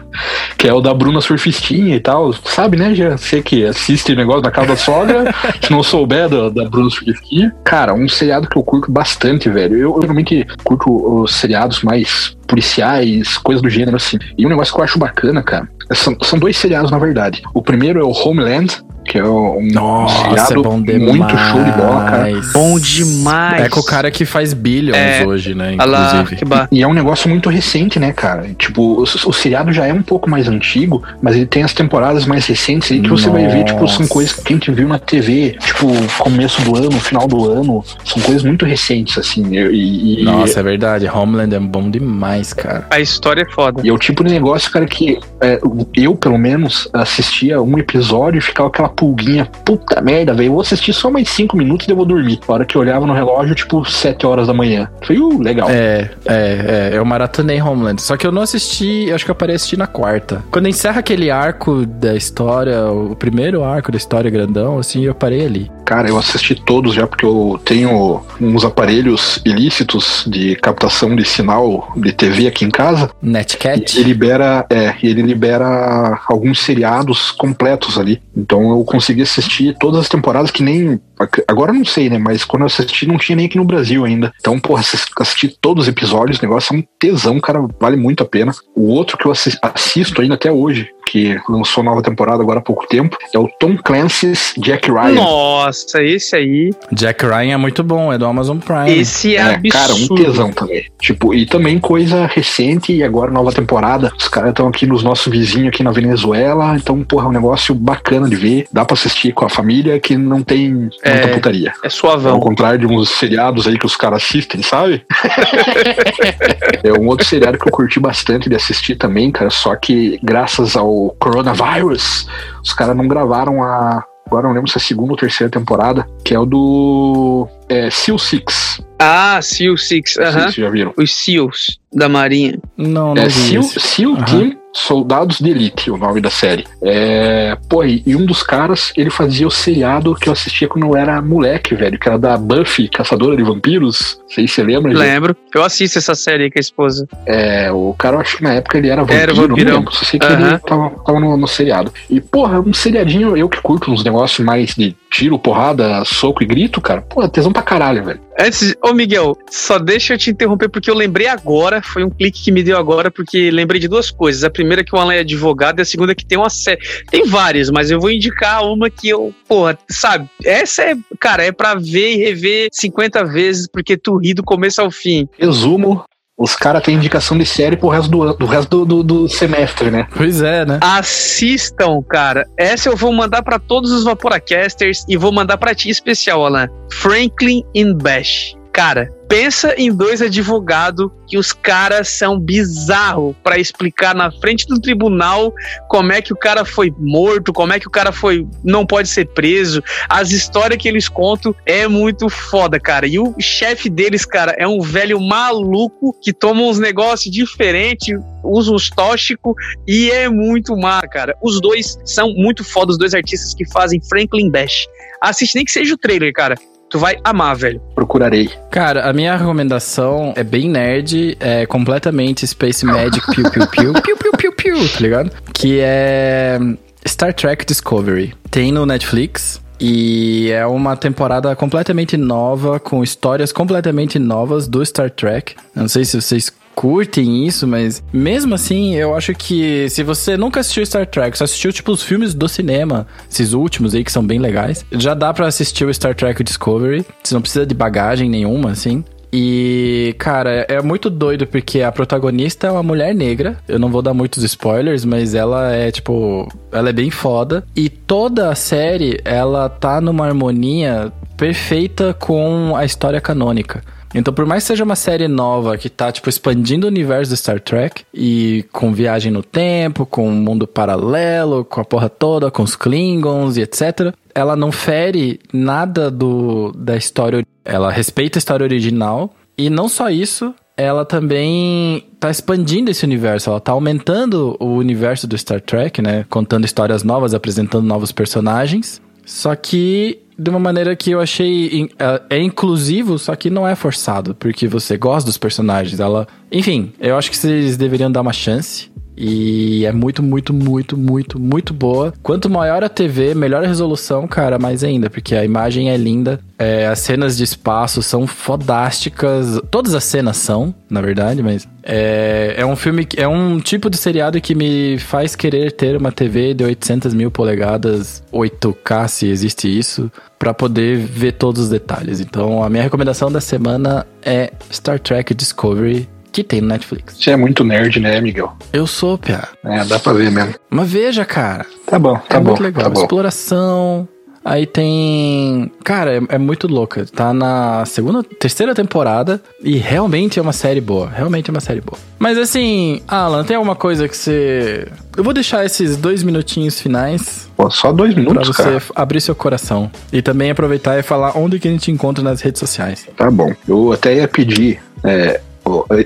que é o da Bruna Surfistinha e tal. Sabe, né, já Você que assiste o negócio na casa da sogra, se não souber da, da Bruna Surfistinha. Cara, um seriado que eu curto bastante, velho. Eu, eu geralmente curto os seriados mais policiais, coisas do gênero, assim. E um negócio que eu acho bacana, cara, são, são dois seriados, na verdade. O primeiro é o Homeland, que é um Nossa, seriado é bom demais. muito show de bola, cara. Bom demais. É com o cara que faz Billions É. hoje, né? Lá, Inclusive. que ba... E é um negócio muito recente, né, cara? Tipo, o, o seriado já é um pouco mais antigo, mas ele tem as temporadas mais recentes aí que você vai ver, tipo, são Nossa. coisas que a gente viu na TV, tipo, começo do ano, final do ano. São coisas muito recentes, assim. E, e- Nossa, é verdade. Homeland é bom demais, cara. A história é foda. E é o tipo de negócio, cara, que é, eu, pelo menos, assistia um episódio e ficava aquela pulguinha, puta merda, velho, eu vou assistir só mais cinco minutos e eu vou dormir. A hora que eu olhava no relógio, tipo, sete horas da manhã. Falei, uh, legal. É, é, é. Eu maratonei Homeland. Só que eu não assisti, eu acho que eu parei assistir na quarta. Quando encerra aquele arco da história, o primeiro arco da história grandão, assim, eu parei ali. Cara, eu assisti todos já, porque eu tenho uns aparelhos ilícitos de captação de sinal de TV aqui em casa. E Netcat? ele libera, é, e ele libera alguns seriados completos ali. Então eu consegui assistir todas as temporadas que nem. Agora não sei, né? Mas quando eu assisti não tinha nem aqui no Brasil ainda. Então, porra, assis- assisti todos os episódios, o negócio é um tesão, cara, vale muito a pena. O outro que eu assis- assisto ainda até hoje, que lançou nova temporada agora há pouco tempo, é o Tom Clancy's Jack Ryan. Nossa, esse aí, Jack Ryan é muito bom, é do Amazon Prime. esse é, É, absurdo. cara, um tesão também. Tipo, e também coisa recente e agora nova temporada. Os caras estão aqui nos nossos vizinhos aqui na Venezuela, então, porra, é um negócio bacana de ver. Dá pra assistir com a família que não tem muita É. putaria. É Ao suavão. contrário de uns seriados aí que os caras assistem, sabe? é um outro seriado que eu curti bastante de assistir também, cara. Só que graças ao coronavírus, os caras não gravaram a. Agora não lembro se é a segunda ou terceira temporada, que é o do é, Seal Six. Ah, Seal Six, aham. se vocês já viram. Os Seals da Marinha. Não, não É vi SEAL. SEAL Aham. Team Soldados de Elite, o nome da série. É, pô, e um dos caras, ele fazia o seriado que eu assistia quando eu era moleque, velho, que era da Buffy, Caçadora de Vampiros. Não sei se você lembra. gente. Lembro. Eu assisto essa série aí com a esposa. É, o cara, eu acho que na época ele era vampiro, Era não vampirão. lembro. Só sei que Aham. ele tava, tava no, no seriado. E, porra, um seriadinho, eu que curto uns negócios mais de tiro, porrada, soco e grito, cara, pô, é tesão pra caralho, velho. Antes, ô Miguel, só deixa eu te interromper porque eu lembrei agora, foi um clique que me deu agora, porque lembrei de duas coisas. A primeira é que o Alan é advogado e a segunda é que tem uma série. Tem várias, mas eu vou indicar uma que eu, porra, sabe? Essa é, cara, é pra ver e rever 50 vezes, porque tu ri do começo ao fim. Resumo, os caras têm indicação de série pro resto do, do resto do, do, do semestre, né? Pois é, né? Assistam, cara. Essa eu vou mandar pra todos os Vaporacasters e vou mandar pra ti especial, Alan. Franklin in Bash. Cara, pensa em dois advogados que os caras são bizarros para explicar na frente do tribunal como é que o cara foi morto, como é que o cara foi não pode ser preso. As histórias que eles contam é muito foda, cara. E o chefe deles, cara, é um velho maluco que toma uns negócios diferentes, usa uns tóxicos e é muito má, cara. Os dois são muito foda, os dois artistas que fazem Franklin Bash. Assiste nem que seja o trailer, cara. Tu vai amar, velho. Procurarei. Cara, a minha recomendação é bem nerd, é completamente Space Magic Piu Piu Piu Piu Piu Piu Piu, tá ligado? Que é Star Trek Discovery. Tem no Netflix. E é uma temporada completamente nova, com histórias completamente novas do Star Trek. Eu não sei se vocês curtem isso, mas mesmo assim, eu acho que se você nunca assistiu Star Trek, só assistiu tipo os filmes do cinema, esses últimos aí que são bem legais, já dá para assistir o Star Trek Discovery. Você não precisa de bagagem nenhuma, assim. E, cara, é muito doido porque a protagonista é uma mulher negra. Eu não vou dar muitos spoilers, mas ela é, tipo, ela é bem foda. E toda a série, ela tá numa harmonia perfeita com a história canônica. Então, por mais que seja uma série nova que tá, tipo, expandindo o universo do Star Trek e com viagem no tempo, com um mundo paralelo, com a porra toda, com os Klingons e etc., ela não fere nada do, da história. Ela respeita a história original. E não só isso, ela também tá expandindo esse universo, ela tá aumentando o universo do Star Trek, né? Contando histórias novas, apresentando novos personagens. Só que de uma maneira que eu achei é, é inclusivo, só que não é forçado, porque você gosta dos personagens. Ela, enfim, eu acho que vocês deveriam dar uma chance. E é muito, muito, muito, muito, muito boa. Quanto maior a TV, melhor a resolução, cara, mais ainda, porque a imagem é linda. É, as cenas de espaço são fodásticas. Todas as cenas são, na verdade, mas é, é um filme, é um tipo de seriado que me faz querer ter uma TV de 800 mil polegadas, 8K, se existe isso, para poder ver todos os detalhes. Então, a minha recomendação da semana é Star Trek Discovery que tem no Netflix. Você é muito nerd, né, Miguel? Eu sou, Pia. É, dá pra ver mesmo. Mas veja, cara. Tá bom, tá é bom. muito legal. Tá bom. Exploração. Aí tem. Cara, é, é, muito louca. Tá na segunda, terceira temporada e realmente é uma série boa. Realmente é uma série boa. Mas assim, Alan, tem alguma coisa que você. Eu vou deixar esses dois minutinhos finais. Pô, só dois minutos, pra você cara. abrir seu coração. E também aproveitar e falar onde que a gente encontra nas redes sociais. Tá bom. Eu até ia pedir. É,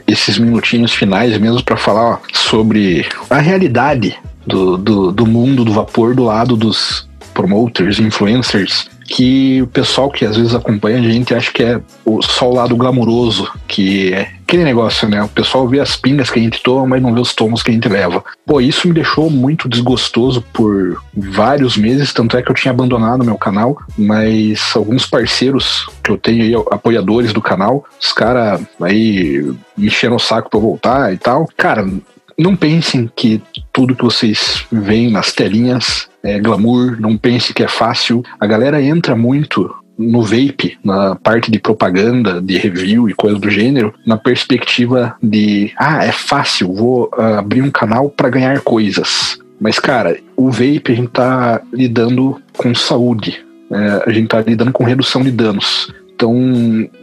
esses minutinhos finais mesmo para falar ó, sobre a realidade do, do, do mundo do vapor do lado dos promoters, influencers, que o pessoal que às vezes acompanha a gente acha que é só o lado glamuroso, que é aquele negócio, né? O pessoal vê as pingas que a gente toma, mas não vê os tomos que a gente leva. Pô, isso me deixou muito desgostoso por vários meses, tanto é que eu tinha abandonado meu canal, mas alguns parceiros que eu tenho aí, apoiadores do canal, os caras aí encheram o saco pra eu voltar e tal. Cara, não pensem que tudo que vocês veem nas telinhas é glamour, não pense que é fácil. A galera entra muito no vape, na parte de propaganda, de review e coisa do gênero, na perspectiva de, ah, é fácil, vou uh, abrir um canal para ganhar coisas. Mas, cara, o vape a gente tá lidando com saúde, é, a gente tá lidando com redução de danos. Então,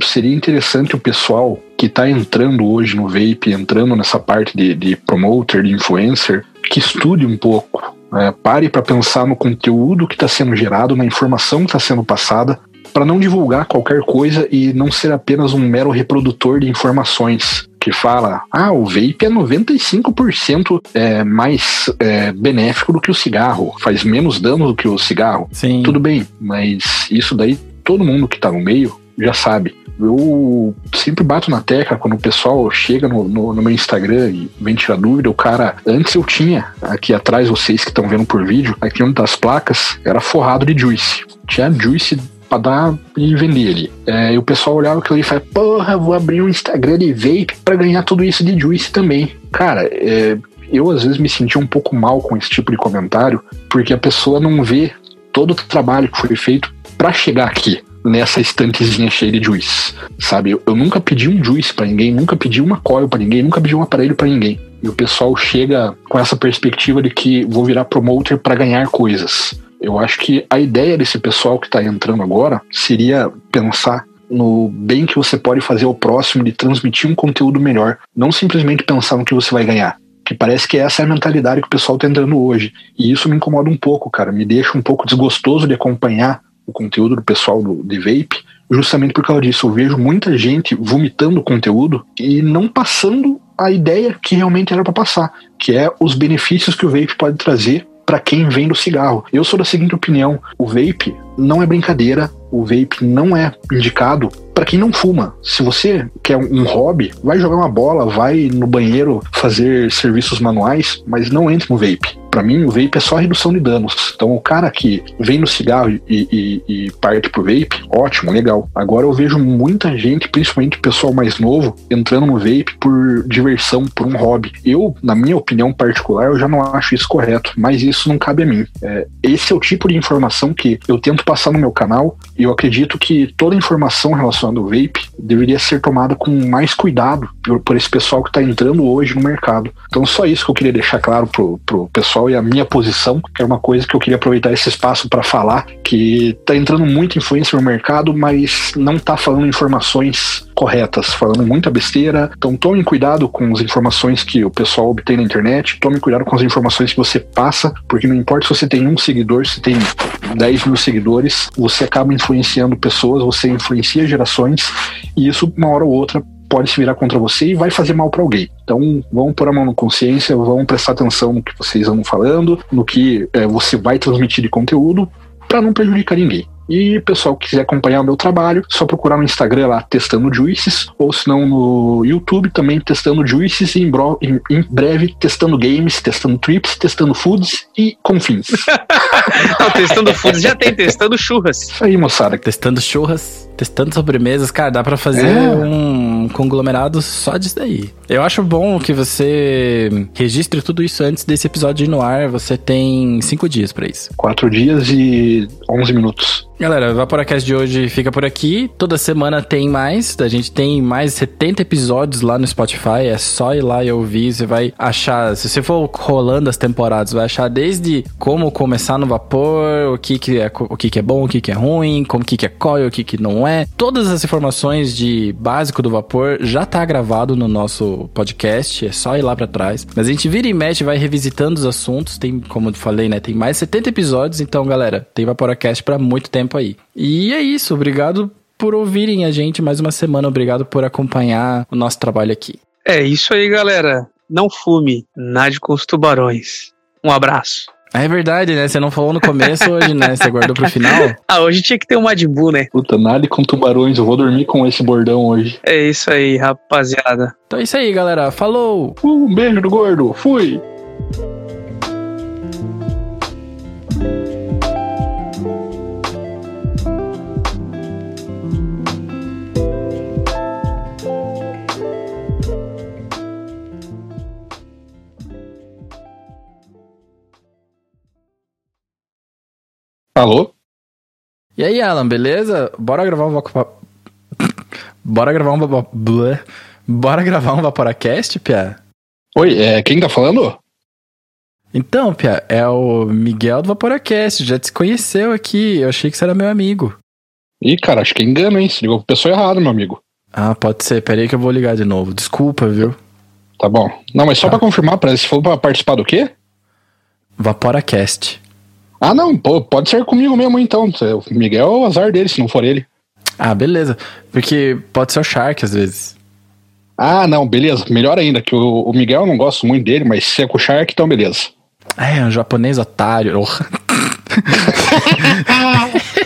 seria interessante o pessoal que está entrando hoje no vape, entrando nessa parte de, de promoter, de influencer, que estude um pouco. É, pare para pensar no conteúdo que está sendo gerado, na informação que está sendo passada, para não divulgar qualquer coisa e não ser apenas um mero reprodutor de informações que fala, ah, o vape é 95% é, mais é, benéfico do que o cigarro, faz menos dano do que o cigarro. Sim. Tudo bem, mas isso daí todo mundo que está no meio já sabe. Eu sempre bato na tecla quando o pessoal chega no, no, no meu Instagram e vem tirar dúvida. O cara, antes eu tinha, aqui atrás, vocês que estão vendo por vídeo, aqui uma das placas era forrado de juice. Tinha juice pra dar e vender ali. É, e o pessoal olhava aquilo e falava, porra, vou abrir um Instagram de vape para ganhar tudo isso de juice também. Cara, é, eu às vezes me sentia um pouco mal com esse tipo de comentário, porque a pessoa não vê todo o trabalho que foi feito para chegar aqui nessa estantezinha cheia de juice, sabe? Eu, eu nunca pedi um juice para ninguém, nunca pedi uma coil para ninguém, nunca pedi um aparelho para ninguém. E o pessoal chega com essa perspectiva de que vou virar promoter para ganhar coisas. Eu acho que a ideia desse pessoal que está entrando agora seria pensar no bem que você pode fazer ao próximo de transmitir um conteúdo melhor, não simplesmente pensar no que você vai ganhar. Que parece que essa é a mentalidade que o pessoal está entrando hoje. E isso me incomoda um pouco, cara. Me deixa um pouco desgostoso de acompanhar o conteúdo do pessoal do, de vape, justamente por causa disso. Eu vejo muita gente vomitando conteúdo e não passando a ideia que realmente era para passar, que é os benefícios que o vape pode trazer para quem vende o cigarro. Eu sou da seguinte opinião: o vape não é brincadeira, o vape não é indicado para quem não fuma. Se você quer um hobby, vai jogar uma bola, vai no banheiro fazer serviços manuais, mas não entre no vape. Para mim, o vape é só redução de danos. Então, o cara que vem no cigarro e, e, e, parte pro vape, ótimo, legal. Agora eu vejo muita gente, principalmente o pessoal mais novo, entrando no vape por diversão, por um hobby. Eu, na minha opinião particular, eu já não acho isso correto, mas isso não cabe a mim. É, esse é o tipo de informação que eu tento passar no meu canal e eu acredito que toda informação relacionada ao vape deveria ser tomada com mais cuidado por, por esse pessoal que está entrando hoje no mercado. Então, só isso que eu queria deixar claro pro, pro pessoal e a minha posição, que é uma coisa que eu queria aproveitar esse espaço para falar, que tá entrando muita influência no mercado, mas não tá falando informações corretas, falando muita besteira. Então tome cuidado com as informações que o pessoal obtém na internet, tome cuidado com as informações que você passa, porque não importa se você tem um seguidor, se tem 10 mil seguidores, você acaba influenciando pessoas, você influencia gerações, e isso, uma hora ou outra, pode se virar contra você e vai fazer mal para alguém. Então, vão pôr a mão na consciência, vão prestar atenção no que vocês vão falando, no que é, você vai transmitir de conteúdo, para não prejudicar ninguém. E pessoal que quiser acompanhar o meu trabalho, só procurar no Instagram lá testando juices, ou se não no YouTube também testando juices e em, bro, em, em, breve testando games, testando trips, testando foods e confins. não, testando foods já tem, testando churras. Isso aí, moçada. Testando churras, testando sobremesas, cara, dá para fazer é. um conglomerado só disso daí. Eu acho bom que você registre tudo isso antes desse episódio ir no ar. Você tem cinco dias para isso. Quatro dias e onze minutos. Galera, o Vaporacast de hoje fica por aqui. Toda semana tem mais. A gente tem mais 70 episódios lá no Spotify. É só ir lá e ouvir. Você vai achar. Se você for rolando as temporadas, vai achar desde como começar no vapor, o que, que, é, o que, que é bom, o que, que é ruim, como que, que é coil, o que, que não é. Todas as informações de básico do vapor já tá gravado no nosso podcast. É só ir lá para trás. Mas a gente vira e mexe, vai revisitando os assuntos. Tem, como eu falei, né? Tem mais 70 episódios. Então, galera, tem Vaporacast para muito tempo tempo aí. E é isso, obrigado por ouvirem a gente mais uma semana, obrigado por acompanhar o nosso trabalho aqui. É isso aí, galera. Não fume, nade com os tubarões. Um abraço. É verdade, né? Você não falou no começo hoje, né? Você guardou pro final. ah, hoje tinha que ter um Madimbu, né? Puta, nada com tubarões. Eu vou dormir com esse bordão hoje. É isso aí, rapaziada. Então é isso aí, galera. Falou! Uh, um beijo do gordo. Fui! Alô? E aí, Alan, beleza? Bora gravar um Bora gravar um Bora gravar um Vaporacast, Pia? Oi, é, quem tá falando? Então, Pia, é o Miguel do Vaporacast, já te conheceu aqui, eu achei que você era meu amigo. Ih, cara, acho que é engano, hein? Você ligou pra pessoa errada, meu amigo. Ah, pode ser, pera aí que eu vou ligar de novo. Desculpa, viu? Tá bom. Não, mas só tá. pra confirmar, pra, você falou pra participar do quê? Vaporacast. Ah, não, pode ser comigo mesmo então. O Miguel é o azar dele, se não for ele. Ah, beleza. Porque pode ser o Shark às vezes. Ah, não, beleza. Melhor ainda, que o, o Miguel eu não gosto muito dele, mas se é com o Shark, então beleza. É, um japonês otário.